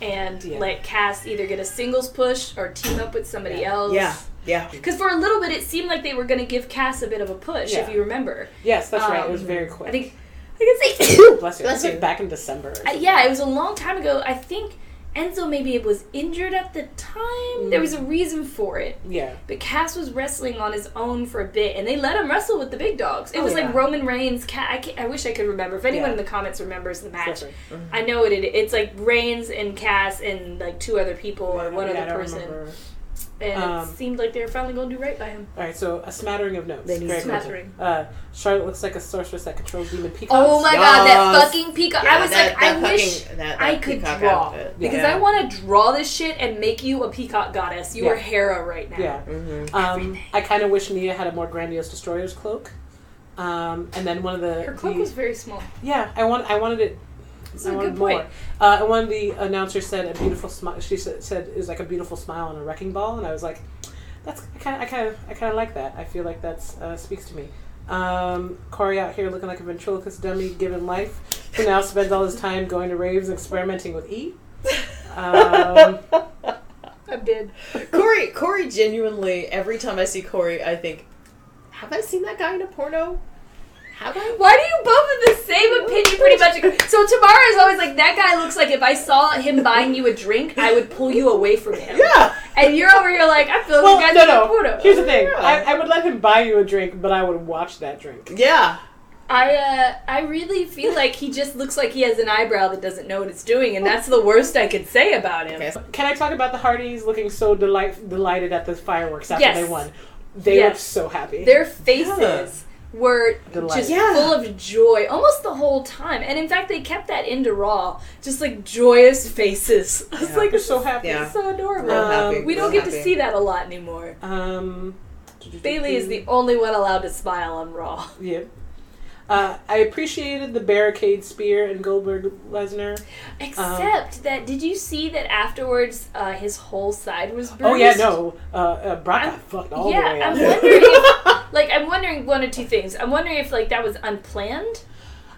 and Yeah. let Cass either get a singles push or team up with somebody Yeah. else. yeah, yeah. Because for a little bit, it seemed like they were going to give Cass a bit of a push, if you remember. yes, that's right. It was Um, very quick. I think, I can say, [coughs] Bless you. Bless That's like you. back in December. Uh, yeah, it was a long time ago. I think Enzo maybe it was injured at the time. There was a reason for it. Yeah. But Cass was wrestling on his own for a bit, and they let him wrestle with the big dogs. It Oh, was yeah. like Roman Reigns. Ca I, can't, I wish I could remember. If anyone Yeah. in the comments remembers the match, Different. I know what it is. It's like Reigns and Cass and like two other people or one Yeah, I other person, remember. And Um, it seemed like they were finally going to do right by him. All right, so a smattering of notes. They need Very. Smattering. Uh, Charlotte looks like a sorceress that controls demon peacocks. Oh my god, that fucking peacock! Yeah, I was that- like, I that wish fucking- that- I could draw outfit. because Yeah. I want to draw this shit and make you a peacock goddess. You Yeah. are Hera right now. Yeah. Mhm. Um, I kind of wish Nia had a more grandiose destroyer's cloak. Um, and then one of the Her cloak the- was very small. yeah, I want I wanted it. That's I a wanted good more. point. Uh, and one of the announcers said a beautiful smile. She said, said is like a beautiful smile on a wrecking ball, and I was like, that's I kind of I kind of I kind of like that. I feel like that uh, speaks to me. Um, Corey out here looking like a ventriloquist dummy given life, who now spends all his time going to raves and experimenting with E. Um, [laughs] I did. Corey, Corey, genuinely, every time I see Corey, I think, have I seen that guy in a porno? Have I? Why do you both have the same opinion pretty much? So Tamara is always like, that guy looks like if I saw him buying you a drink, I would pull you away from him. Yeah. and you're over here like, I feel Well, like no, guys no. Puto. Here's the thing. Yeah. I, I would let him buy you a drink, but I would watch that drink. Yeah. I uh, I really feel like he just looks like he has an eyebrow that doesn't know what it's doing, and that's the worst I could say about him. Okay. Can I talk about the Hardys looking so delight, delighted at the fireworks after Yes. they won? They Yes. looked so happy. Their faces were Delighted. just Yeah. full of joy almost the whole time, and in fact, they kept that into Raw, just like joyous faces. [laughs] I was Yeah. like, They're so happy. Yeah. so adorable. Um, happy. we don't real get to see that a lot anymore. Um, Bayley is the only one allowed to smile on Raw. [laughs] Yeah. Uh, I appreciated the barricade spear and Goldberg Lesnar. Except that, did you see that afterwards uh, his whole side was bruised? Oh yeah, no. Uh, uh, Brock I'm- got fucked all yeah, the way Yeah, I'm wondering if, [laughs] like, I'm wondering one or two things. I'm wondering if like that was unplanned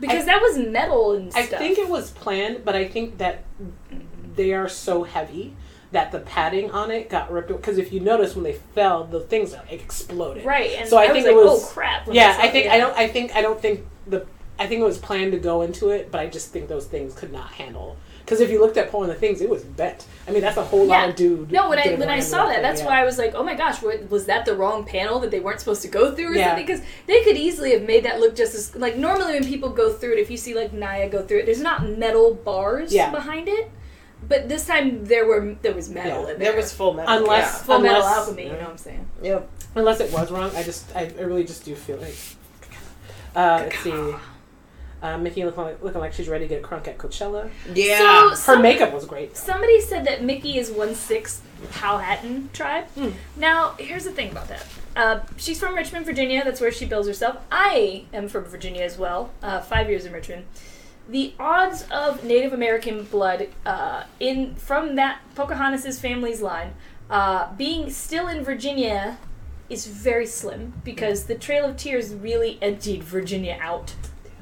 because that was metal and stuff. I think it was planned, but I think that they are so heavy that the padding on it got ripped. Because if you notice, when they fell, the things exploded. right. And So I I, think was it was- oh crap. Yeah, I think. I don't. I think I don't think the. I think it was planned to go into it, but I just think those things could not handle. Because if you looked at pulling the things, it was bent. I mean, that's a whole lot of dude. No, when I when I saw that, thing, that's yeah. why I was like, oh my gosh, wa- was that the wrong panel that they weren't supposed to go through or Yeah. something? Because they could easily have made that look just as like normally when people go through it, if you see like Naya go through it, there's not metal bars Yeah. behind it. But this time there were there was metal Yeah. in there. There was full metal. Unless- full metal unless- alchemy. You know what I'm saying? Yeah. Yep. Unless it was wrong, I just I, I really just do feel like. Uh, let's see. Uh, Mickie looking like, looking like she's ready to get crunk at Coachella. Yeah. So Her some- makeup was great. though. Somebody said that Mickie is one sixth Powhatan tribe. Hmm. Now, here's the thing about that. Uh, she's from Richmond, Virginia. That's where she bills herself. I am from Virginia as well. Uh, five years in Richmond. The odds of Native American blood uh, in from that Pocahontas' family's line uh, being still in Virginia is very slim because the Trail of Tears really emptied Virginia out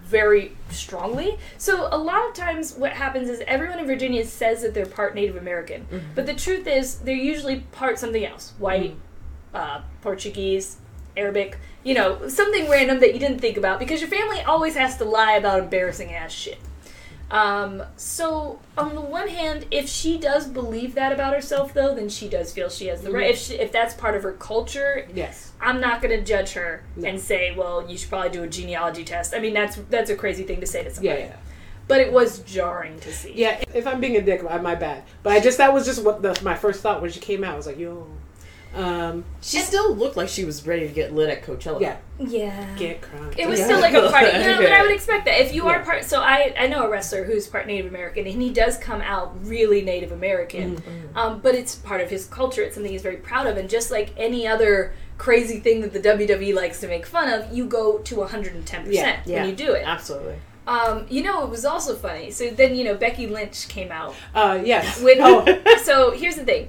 very strongly. So a lot of times what happens is everyone in Virginia says that they're part Native American, but the truth is they're usually part something else, white, uh, Portuguese, Arabic, you know, something random that you didn't think about because your family always has to lie about embarrassing ass shit. Um, so on the one hand, if she does believe that about herself, though, then she does feel she has the right. If she, if that's part of her culture, Yes. I'm not going to judge her No. and say, "Well, you should probably do a genealogy test." I mean, that's that's a crazy thing to say to somebody. Yeah, yeah. But it was jarring to see. Yeah, if I'm being a dick, my bad. But I just that was just what the, my first thought when she came out. I was like, yo, um, She still looked like she was ready to get lit at Coachella. yeah, Yeah. get crunk. It was Yeah. still like a party, you know, [laughs] but I would expect that if you are part. So I I know a wrestler who's part Native American, and he does come out really Native American. Mm-hmm. Um, but it's part of his culture. It's something he's very proud of, and just like any other crazy thing that the WWE likes to make fun of, you go to 110 Yeah. percent Yeah. when you do it. Absolutely. Um, you know, it was also funny. So then you know Becky Lynch came out Uh, yes. with. oh, [laughs] So here's the thing.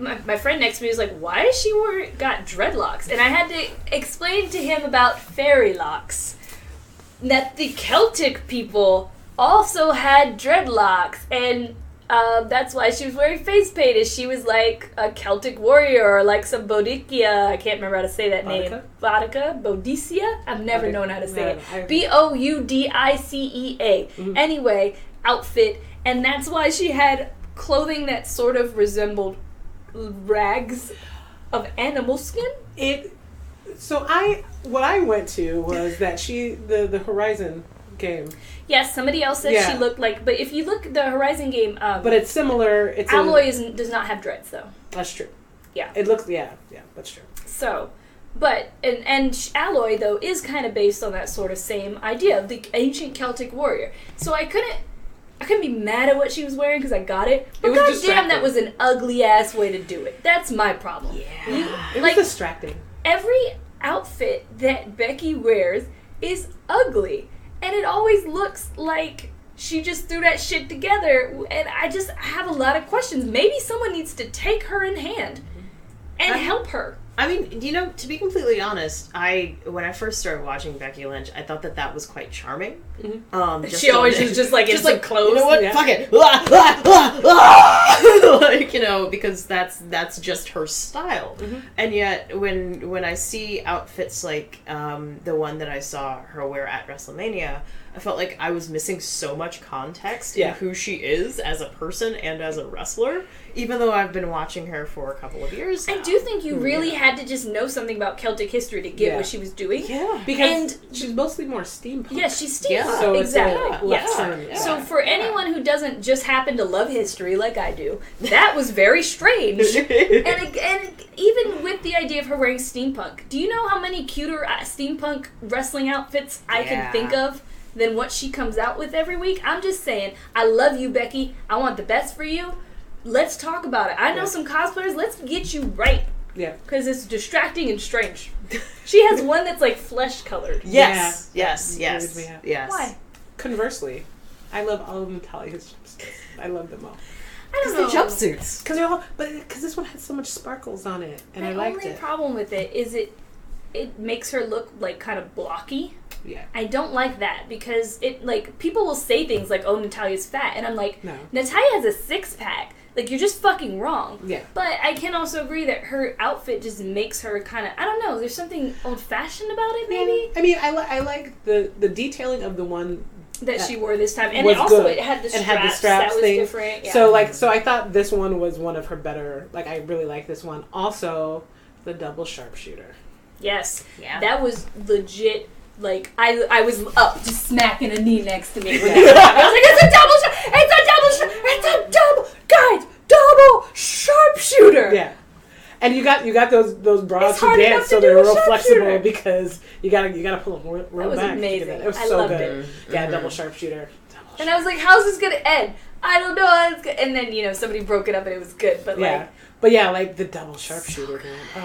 My, my friend next to me was like, "Why does she got dreadlocks?" And I had to explain to him about fairy locks. That the Celtic people also had dreadlocks, and uh, that's why she was wearing face paint. Is she was like a Celtic warrior or like some Bodicia? I can't remember how to say that name. Boudica, Bodicia. I've never Okay. known how to say No, it. B O U D I C E A. Mhm. Anyway, outfit, and that's why she had clothing that sort of resembled rags of animal skin. it. So I what I went to was that she the the Horizon game, Yes, somebody else said Yeah. she looked like, but if you look at the Horizon game, um, but it's similar. It's Aloy isn't, does not have dreads though. that's true. Yeah. It looks. Yeah. Yeah. That's true. So, but and and sh- Aloy though is kind of based on that sort of same idea of the ancient Celtic warrior. So I couldn't. I couldn't be mad at what she was wearing because I got it. But was goddamn, that was an ugly ass way to do it. That's my problem. Yeah. You- It like was distracting. every outfit that Becky wears is ugly, and it always looks like she just threw that shit together. And I just have a lot of questions. Maybe someone needs to take her in hand and I- help her. I mean, you know, to be completely honest, I when I first started watching Becky Lynch, I thought that that was quite charming. Mhm. Um, just She always was just, like, in some clothes. You know what? Yeah. Fuck it. Ah, ah, ah, ah. like you know, because that's that's just her style. Mhm. And yet, when when I see outfits like um, the one that I saw her wear at WrestleMania, I felt like I was missing so much context Yeah. in who she is as a person and as a wrestler, even though I've been watching her for a couple of years. I do think you really had to just know something about Celtic history to get Yeah. what she was doing. Yeah. because And- she's mostly more steampunk. Yeah, she's steampunk. Yeah. So it's exactly. a left yes. yeah. So for anyone who doesn't just happen to love history like I do, that was very strange. [laughs] and, ag- and even with the idea of her wearing steampunk, do you know how many cuter uh, steampunk wrestling outfits I Yeah. can think of than what she comes out with every week? I'm just saying, I love you, Becky. I want the best for you. Let's talk about it. I know Yeah. some cosplayers. Let's get you right Yeah. because it's distracting and strange. [laughs] She has one that's like flesh colored. Yes, Yeah. yes, That yes, weirds me out. yes. Why? Conversely, I love all of Natalya's. I love them all. I don't Because know. they're jumpsuits. Because they're all, but because this one had so much sparkles on it, and My I liked only problem with it is it it makes her look like kind of blocky. Yeah. I don't like that because it like people will say things like, "Oh, Natalya's fat," and I'm like, No. Natalya has a six pack. Like you're just fucking wrong. Yeah. But I can also agree that her outfit just makes her kind of I don't know. There's something old fashioned about it, maybe I mean, I, li- I like the the detailing of the one that Yeah. she wore this time, and it also good. it had the and straps, had the straps that was thing. different. Yeah. So like, so I thought this one was one of her better. Like, I really like this one. Also, the double sharpshooter. yes, Yeah. that was legit. Like I, I was up just smacking a knee next to me. When [laughs] that. I was like, "It's a double! Sh- it's a double! Sh- it's a double! Guys, double sharpshooter!" Yeah. And you got you got those those bras It's to dance, enough so to they're real flexible sharpshooter. because you gotta you gotta pull them real, real was back. to get amazing. that. It was I so loved good. it. Yeah, Mhm. double sharpshooter. Double And I was like, "How's this gonna end?" I don't know. how it's go-" And then you know somebody broke it up and it was good, but yeah, like but yeah, like the double sharpshooter, man.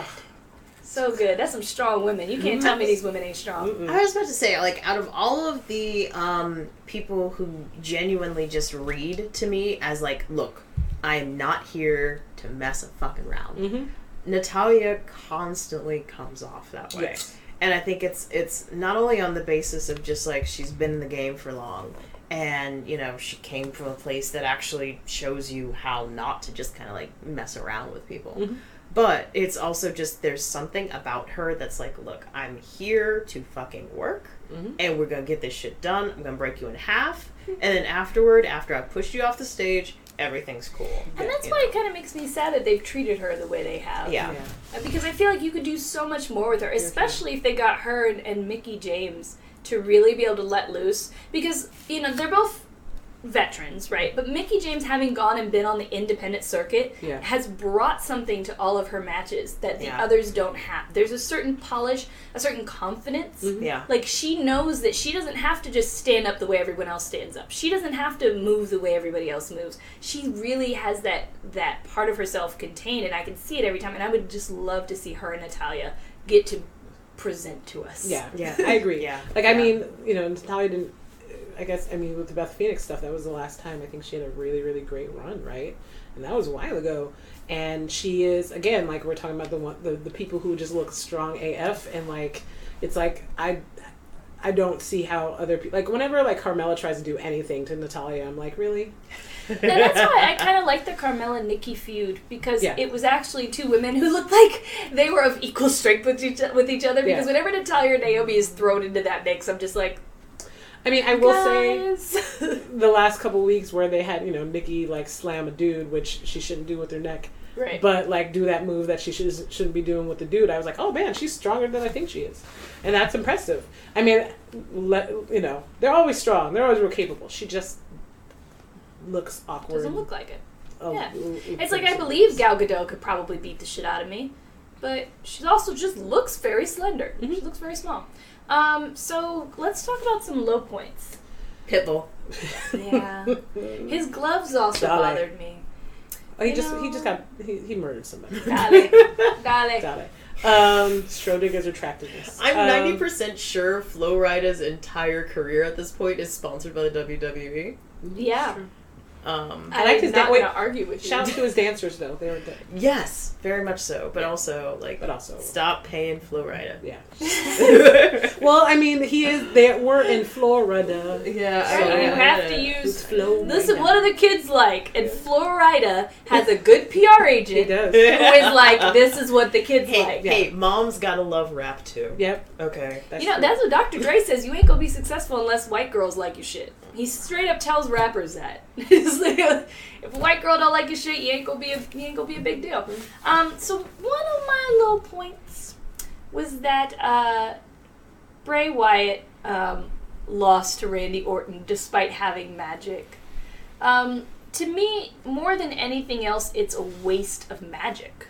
Ugh. so good. That's some strong women. You can't tell me these women ain't strong. Mm-mm. I was about to say, like, out of all of the um, people who genuinely just read to me as like, look, I am not here to mess a fucking around. Mhm. Natalya constantly comes off that way. Yes. And I think it's it's not only on the basis of just like she's been in the game for long and you know she came from a place that actually shows you how not to just kind of like mess around with people. Mhm. But it's also just there's something about her that's like, look, I'm here to fucking work Mhm. and we're gonna get this shit done. I'm gonna break you in half, and then afterward, after I've pushed you off the stage, everything's cool. And that's why know? it kind of makes me sad that they've treated her the way they have. Yeah. Uh, Because I feel like you could do so much more with her, especially if they got her and, and Mickie James to really be able to let loose. Because, you know, they're both veterans, right? But Mickie James, having gone and been on the independent circuit, Yeah. has brought something to all of her matches that the Yeah. others don't have. There's a certain polish, a certain confidence. Mhm. Yeah. Like she knows that she doesn't have to just stand up the way everyone else stands up. She doesn't have to move the way everybody else moves. She really has that that part of herself contained, and I can see it every time. And I would just love to see her and Natalya get to present to us. Yeah, Yeah. [laughs] I agree. Yeah. Like, I mean, you know, Natalya didn't. I guess I mean with the Beth Phoenix stuff, that was the last time I think she had a really really great run, right? And that was a while ago. And she is again like we're talking about the one the, the people who just look strong AF and like it's like I. I don't see how other people like whenever like Carmella tries to do anything to Natalya, I'm like, really? That's why I kind of like the Carmella Nikki feud because Yeah. it was actually two women who looked like they were of equal strength with each with each other. Because Yeah. whenever Natalya or Naomi is thrown into that mix, I'm just like, I mean, I will say [laughs] the last couple weeks where they had you know Nikki like slam a dude, which she shouldn't do with her neck, right. but like do that move that she should, shouldn't be doing with the dude. I was like, oh man, she's stronger than I think she is, and that's impressive. I mean, let, you know, they're always strong. They're always real capable. She just looks awkward. Doesn't look like it. Oh, yeah. It's like I believe Gal Gadot could probably beat the shit out of me, but she also just looks very slender. She Mhm. looks very small. Um, so let's talk about some low points. Pitbull. Yeah, his gloves also Dale. bothered me. Oh, he you just he just got he, he murdered somebody. Dale, [laughs] Dale. got it. Um, Schrodinger's attractiveness. I'm Um, ninety percent sure Flo Rida's entire career at this point is sponsored by the WWE. Yeah. Sure. Um, I liked I'm his not da- wait, gonna argue with you. Shout out to his [laughs] dancers though; they were good. yes, very much so. But also, like, But also- stop paying Flo Rida. Yeah. yeah, [laughs] [laughs] Well, I mean, he is. They were in Florida. Yeah, I- you have to It's use. Florida. Listen, what are the kids like? And Flo Rida has a good PR He agent does. who is like, this is what the kids Hey, like. hey, mom's gotta love rap too. Yep. Okay. That's you know, true. that's what Dr. Dre says. You ain't gonna be successful unless white girls like your shit. He straight up tells rappers that. [laughs] If a white girl don't like your shit, you ain't gonna be a you ain't gonna be a big deal. Um, so one of my low points was that uh, Bray Wyatt um, lost to Randy Orton despite having magic. Um, to me, more than anything else, it's a waste of magic.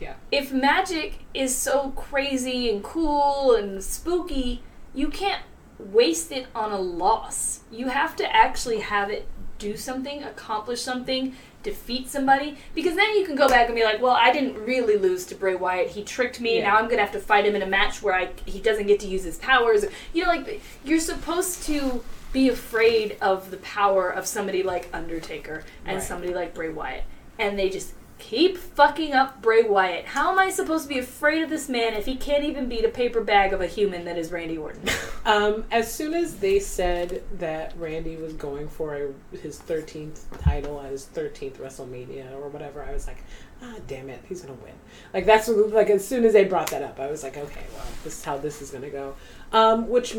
Yeah. If magic is so crazy and cool and spooky, you can't waste it on a loss. You have to actually have it do something, accomplish something, defeat somebody, because then you can go back and be like, well, I didn't really lose to Bray Wyatt. He tricked me. Yeah. Now I'm gonna have to fight him in a match where I he doesn't get to use his powers. You know, like you're supposed to be afraid of the power of somebody like Undertaker and Right. somebody like Bray Wyatt, and they just keep fucking up Bray Wyatt. How am I supposed to be afraid of this man if he can't even beat a paper bag of a human that is Randy Orton? [laughs] Um, as soon as they said that Randy was going for a, his 13th title at his 13th WrestleMania or whatever, I was like, ah, damn it, he's gonna win. Like that's like as soon as they brought that up, I was like, okay, well, this is how this is gonna go. Um, which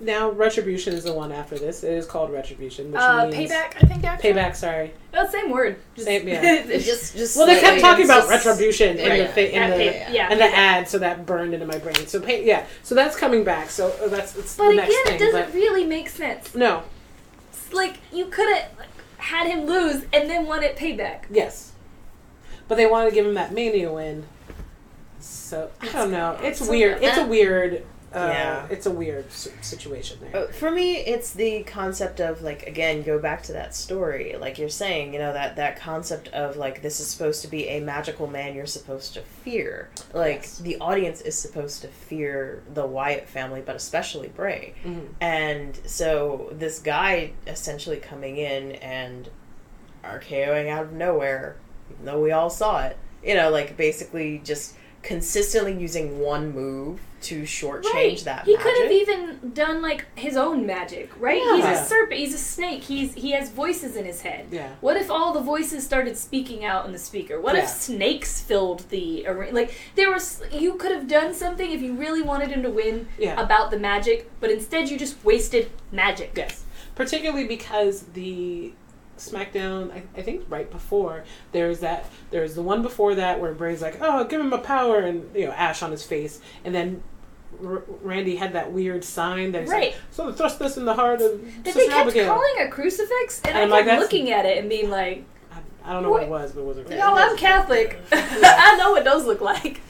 now Retribution is the one after this. It is called Retribution, which Uh, means payback, I think. Actually. Payback. Sorry. Oh, same word. Just, Same, yeah. [laughs] It's just, just. Well, they kept talking about just- Retribution in the Right. in Yeah, the pay- yeah, and the payback. ad, so that burned into my brain. So pay, yeah, so that's coming back. So uh, that's it's But the again, next it doesn't but really make sense. no, It's like you could have had him lose and then won at payback. yes, but they wanted to give him that Mania win. So I don't know. It's weird. It's a weird. Uh, Yeah. it's a weird situation there. Uh, For me, it's the concept of like again, go back to that story, like you're saying, you know that that concept of like this is supposed to be a magical man you're supposed to fear. Like Yes. the audience is supposed to fear the Wyatt family, but especially Bray. Mhm. And so this guy essentially coming in and RKOing out of nowhere, even though we all saw it, you know, like basically just consistently using one move to shortchange that. He could have even done like his own magic, right? Yeah. He's a serpent. He's a snake. He's he has voices in his head. Yeah. What if all the voices started speaking out in the speaker? What Yeah. if snakes filled the arena? Like there was, you could have done something if you really wanted him to win Yeah. about the magic, but instead you just wasted magic. Yes, particularly because the SmackDown, I, I think right before there's that there's the one before that where Bray's like, "Oh, give him a power," and you know ash on his face, and then R- Randy had that weird sign that Right. like, "So thrust this in the heart of That Sister they kept Abigail." calling a crucifix, and, And I I'm kept like, looking at it and being like, I, I don't know what it was, but it wasn't. "No, I'm [laughs] Catholic. [laughs] I know what those look like."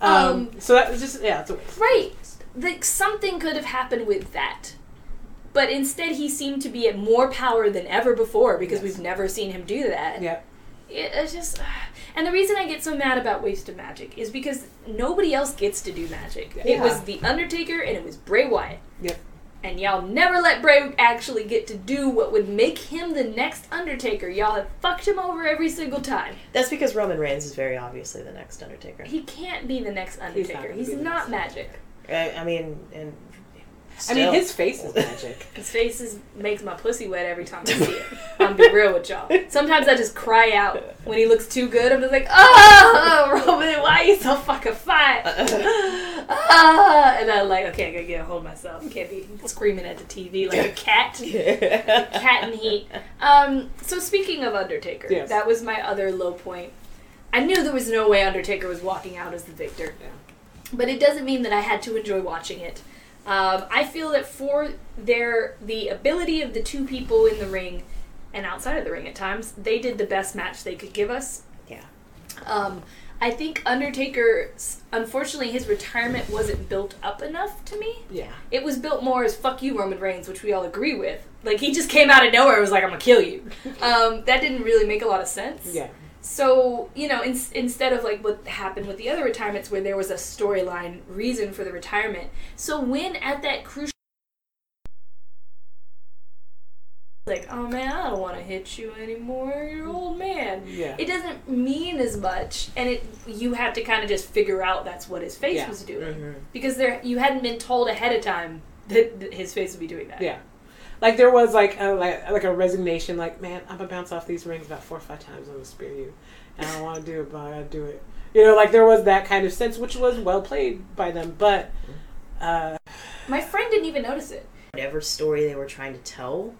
Um, um, so that was just yeah, it's a, Right. Like something could have happened with that. But instead he seemed to be at more power than ever before because Yes. we've never seen him do that. yeah, It, it's just uh, and the reason I get so mad about wasted magic is because nobody else gets to do magic. It was the Undertaker and it was Bray Wyatt. Yep. And y'all never let Bray actually get to do what would make him the next Undertaker. Y'all have fucked him over every single time. That's because Roman Reigns is very obviously the next Undertaker. He can't be the next He's not Undertaker. He's, not magic. I, I mean, and I mean his face is magic. [laughs] His face is, makes my pussy wet every time I see it. [laughs] I'm be real with y'all. Sometimes I just cry out when he looks too good. I'm just like, oh, [laughs] Roman, why are you so fucking fine? ah, and I'm like, okay, I gotta get a hold of myself. I Can't be screaming at the TV like a cat. cat in heat. Um, so speaking of Undertaker, Yes. that was my other low point. I knew there was no way Undertaker was walking out as the victor, Yeah. but it doesn't mean that I had to enjoy watching it. Um, I feel that for their the ability of the two people in the ring and outside of the ring at times, they did the best match they could give us. Yeah. Um, I think Undertaker, unfortunately, his retirement wasn't built up enough to me. Yeah, It was built more as "fuck you, Roman Reigns," which we all agree with. Like he just came out of nowhere, and was like, "I'm gonna kill you." [laughs] Um, that didn't really make a lot of sense. yeah, So you know, in, instead of like what happened with the other retirements, where there was a storyline reason for the retirement. So when at that crucial like, oh man, I don't want to hit you anymore. You're an old man. Yeah. It doesn't mean as much, and it you have to kind of just figure out that's what his face Yeah. was doing Mhm. because there you hadn't been told ahead of time that, that his face would be doing that. Yeah. Like there was like a like, like a resignation, like, man, I'm gonna bounce off these rings about four or five times, I'm gonna spear you. And I don't wanna do it, but I gotta do it. You know, like there was that kind of sense which was well played by them, but uh My friend didn't even notice it. Whatever story they were trying to tell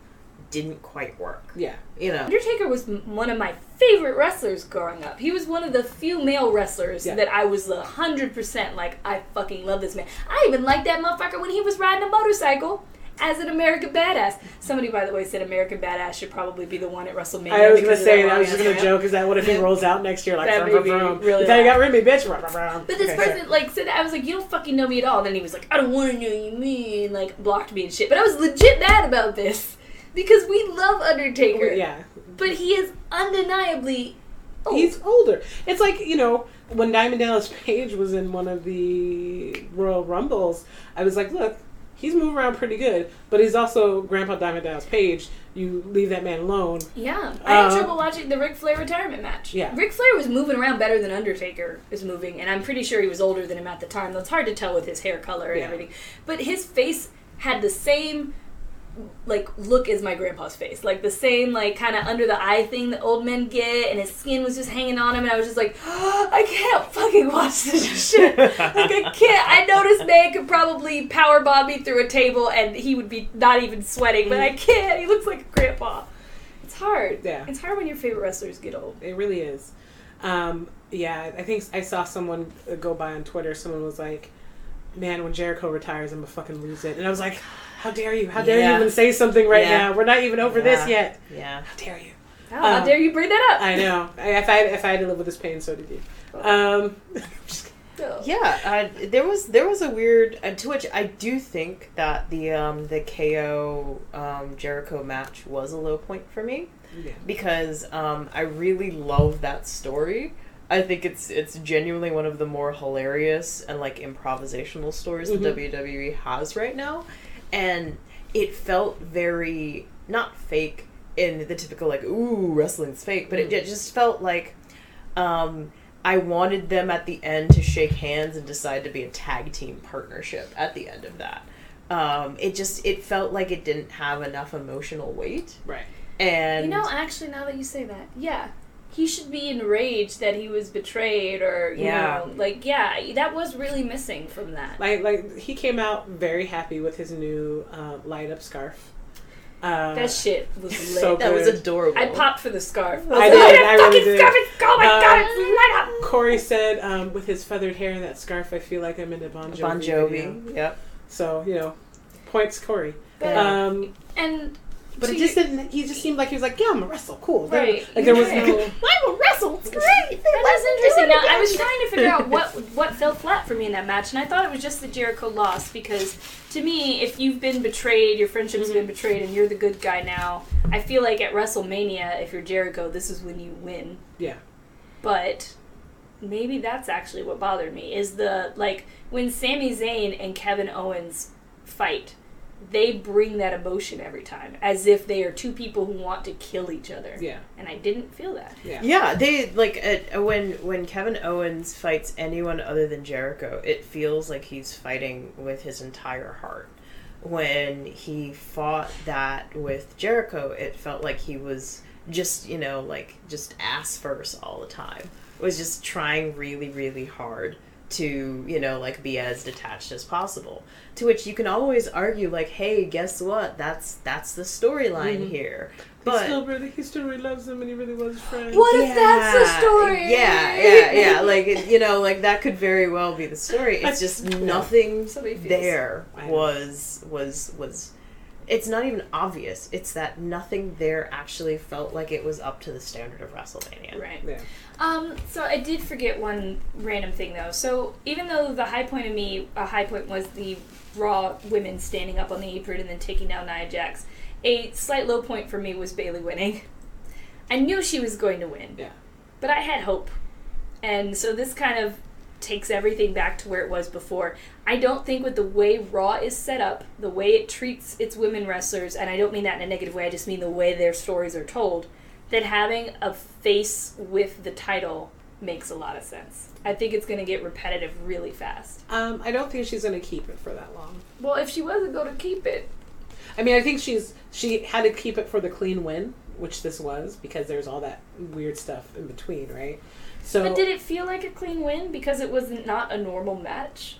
didn't quite work. yeah. You know. Undertaker was m- one of my favorite wrestlers growing up. He was one of the few male wrestlers Yeah. that I was a hundred percent like. I fucking love this man. I even liked that motherfucker when he was riding a motorcycle as an American badass. Somebody, by the way, said American badass should probably be the one at WrestleMania. I was gonna say that that I was just gonna joke, is that what if he rolls out next year like That vroom, vroom, me vroom. really You thought you laugh. got Remy, bitch? Vroom, vroom. But this Okay, sorry. person like said that I was like, you don't fucking know me at all. Then he was like, I don't want to know you mean like blocked me and shit. But I was legit mad about this because we love Undertaker. Yeah. But he is undeniably old. He's older. It's like, you know, when Diamond Dallas Page was in one of the Royal Rumbles, I was like, look, he's moving around pretty good, but he's also Grandpa Diamond Dallas Page. You leave that man alone. Yeah, I had Uh, trouble watching the Ric Flair retirement match. Yeah. Ric Flair was moving around better than Undertaker is moving, and I'm pretty sure he was older than him at the time. That's hard to tell with his hair color and Yeah. everything. But his face had the same like look as my grandpa's face, like the same like kind of under the eye thing that old men get, and his skin was just hanging on him, and I was just like, [gasps] I can't fucking watch this [laughs] shit. like I can't. I know this man could probably power bomb me through a table, and he would be not even sweating, but I can't. He looks like a grandpa. It's hard. Yeah. It's hard when your favorite wrestlers get old. It really is. Um, yeah, I think I saw someone go by on Twitter. Someone was like, "Man, when Jericho retires, I'm gonna fucking lose it." And I was like, "How dare you? How dare you even say something right Yeah. now? We're not even over this yet. Yeah. How dare you?" How, how Um, dare you bring that up? I know. [laughs] I, if I if I had to live with this pain, so did you. Um, [laughs] Yeah, I, there was there was a weird uh, to which I do think that the um, the KO um, Jericho match was a low point for me yeah. because um, I really love that story. I think it's it's genuinely one of the more hilarious and like improvisational stories Mhm. that WWE has right now, and it felt very not fake in the typical like ooh wrestling's fake, but it, it just felt like um, I wanted them at the end to shake hands and decide to be a tag team partnership at the end of that. Um, it just it felt like it didn't have enough emotional weight, Right. and You know, actually, now that you say that, yeah. He should be enraged that he was betrayed, or, you Yeah. know, like, yeah, that was really missing from that. Like like he came out very happy with his new uh, light up scarf. Uh, that shit was lit. so that was adorable. I popped for the scarf. I was did, like, I "Oh, really fucking did. scarf! It's, oh my Uh, god, it's light up! Corey said, um, with his feathered hair and that scarf, I feel like I'm in a Bon Jovi. Bon video. Jovi. Yep. So you know, points Corey. But, Um, and but to it just you- didn't. He just seemed like he was like, yeah, I'm a wrestle, cool. Right. Like there was no. I'm a wrestle. It's great. That, that is interesting. Now, I was trying to [laughs] figure out what what fell flat for me in that match, and I thought it was just the Jericho loss because, to me, if you've been betrayed, your friendship's mm-hmm. been betrayed, and you're the good guy now, I feel like at WrestleMania, if you're Jericho, this is when you win. Yeah. But maybe that's actually what bothered me is the like when Sami Zayn and Kevin Owens fight. They bring that emotion every time, as if they are two people who want to kill each other. Yeah. And I didn't feel that. Yeah. Yeah, they like uh, when when Kevin Owens fights anyone other than Jericho, it feels like he's fighting with his entire heart. When he fought that with Jericho, it felt like he was just you know like just ass first all the time. Was just trying really really hard to you know like be as detached as possible. To which you can always argue like, hey, guess what? That's that's the storyline Mhm. here. He But still really, he still really loves him, and he really was his friend. What if that's the story? Yeah, yeah, yeah. Like it- you know, like that could very well be the story. It's just nothing Somebody there was was was. It's not even obvious. It's that nothing there actually felt like it was up to the standard of WrestleMania. Right. Yeah. Um, so I did forget one random thing though. So even though the high point of me, a high point was the Raw women standing up on the apron and then taking down Nia Jax. A slight low point for me was Bayley winning. I knew she was going to win, Yeah. but I had hope, and so this kind of takes everything back to where it was before. I don't think with the way Raw is set up, the way it treats its women wrestlers, and I don't mean that in a negative way, I just mean the way their stories are told, that having a face with the title makes a lot of sense. I think it's going to get repetitive really fast. Um, I don't think she's going to keep it for that long. Well, if she wasn't going to keep it, I mean, I think she's she had to keep it for the clean win, which this was because there's all that weird stuff in between, right? So, but did it feel like a clean win because it was not a normal match?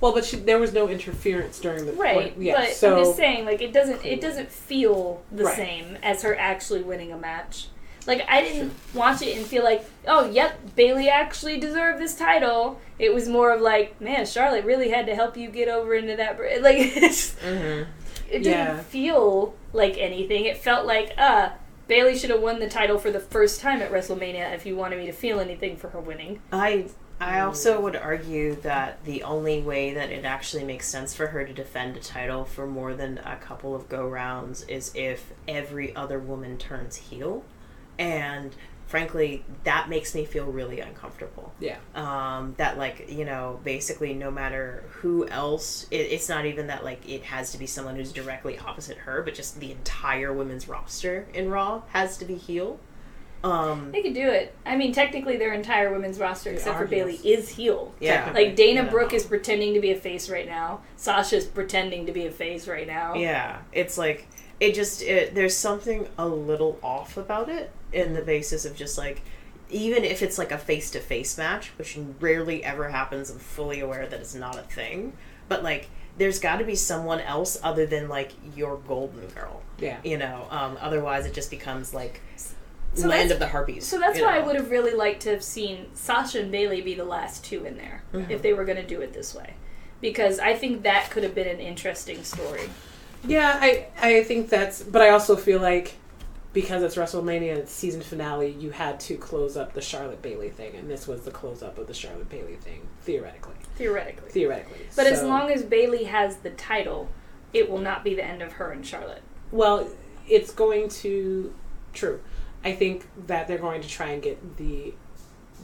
well, but she, there was no interference during the Right. Yeah, but so I'm just saying, like, it doesn't it doesn't feel the Right. same as her actually winning a match. Like, I didn't watch it and feel like, oh, yep, Bayley actually deserved this title. It was more of like, man, Charlotte really had to help you get over into that. br-" [laughs] Like, Mm-hmm. it didn't Yeah. feel like anything. It felt like, uh, Bayley should have won the title for the first time at WrestleMania if you wanted me to feel anything for her winning. I I also would argue that the only way that it actually makes sense for her to defend a title for more than a couple of go rounds is if every other woman turns heel, and frankly, that makes me feel really uncomfortable. yeah, um, that like you know basically no matter who else it, it's not even that like it has to be someone who's directly opposite her but just the entire women's roster in raw has to be heel um They could do it. I mean, technically, their entire women's roster, except for Bayley, is heel. yeah Like Dana Yeah. Brooke is pretending to be a face right now. Sasha's pretending to be a face right now. yeah it's like it just it, there's something a little off about it in the basis of just like even if it's like a face-to-face match which rarely ever happens i'm fully aware that it's not a thing but like there's got to be someone else other than like your golden girl yeah. you know um, otherwise it just becomes like So land of the harpies So that's why I would have really liked to have seen Sasha and Bayley be the last two in there Mhm. if they were going to do it this way. Because I think that could have been an interesting story. Yeah, I I think that's, but I also feel like because it's WrestleMania it's season finale, you had to close up the Charlotte Bayley thing, and this was the close up of the Charlotte Bayley thing, theoretically. Theoretically. Theoretically, But as long as Bayley has the title, it will not be the end of her and Charlotte. well, it's going to true. I think that they're going to try and get the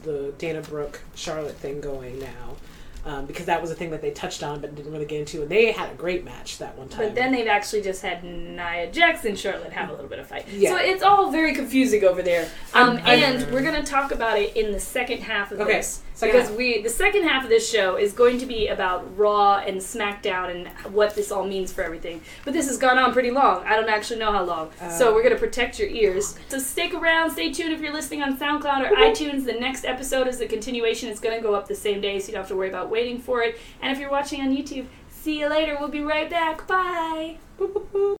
the Dana Brooke Charlotte thing going now. Um, because that was a thing that they touched on but didn't really get into, and they had a great match that one time. But then they've actually just had Nia Jax and Charlotte have a little bit of fight. Yeah. So it's all very confusing over there. Um, and we're going to talk about it in the second half of Okay, this. Second because half. we the second half of this show is going to be about Raw and SmackDown and what this all means for everything. But this has gone on pretty long. I don't actually know how long. so Uh, we're going to protect your ears. So stick around, stay tuned if you're listening on SoundCloud or iTunes. The next episode is the continuation. It's going to go up the same day, so you don't have to worry about waiting for it. And if you're watching on YouTube, see you later. We'll be right back. Bye.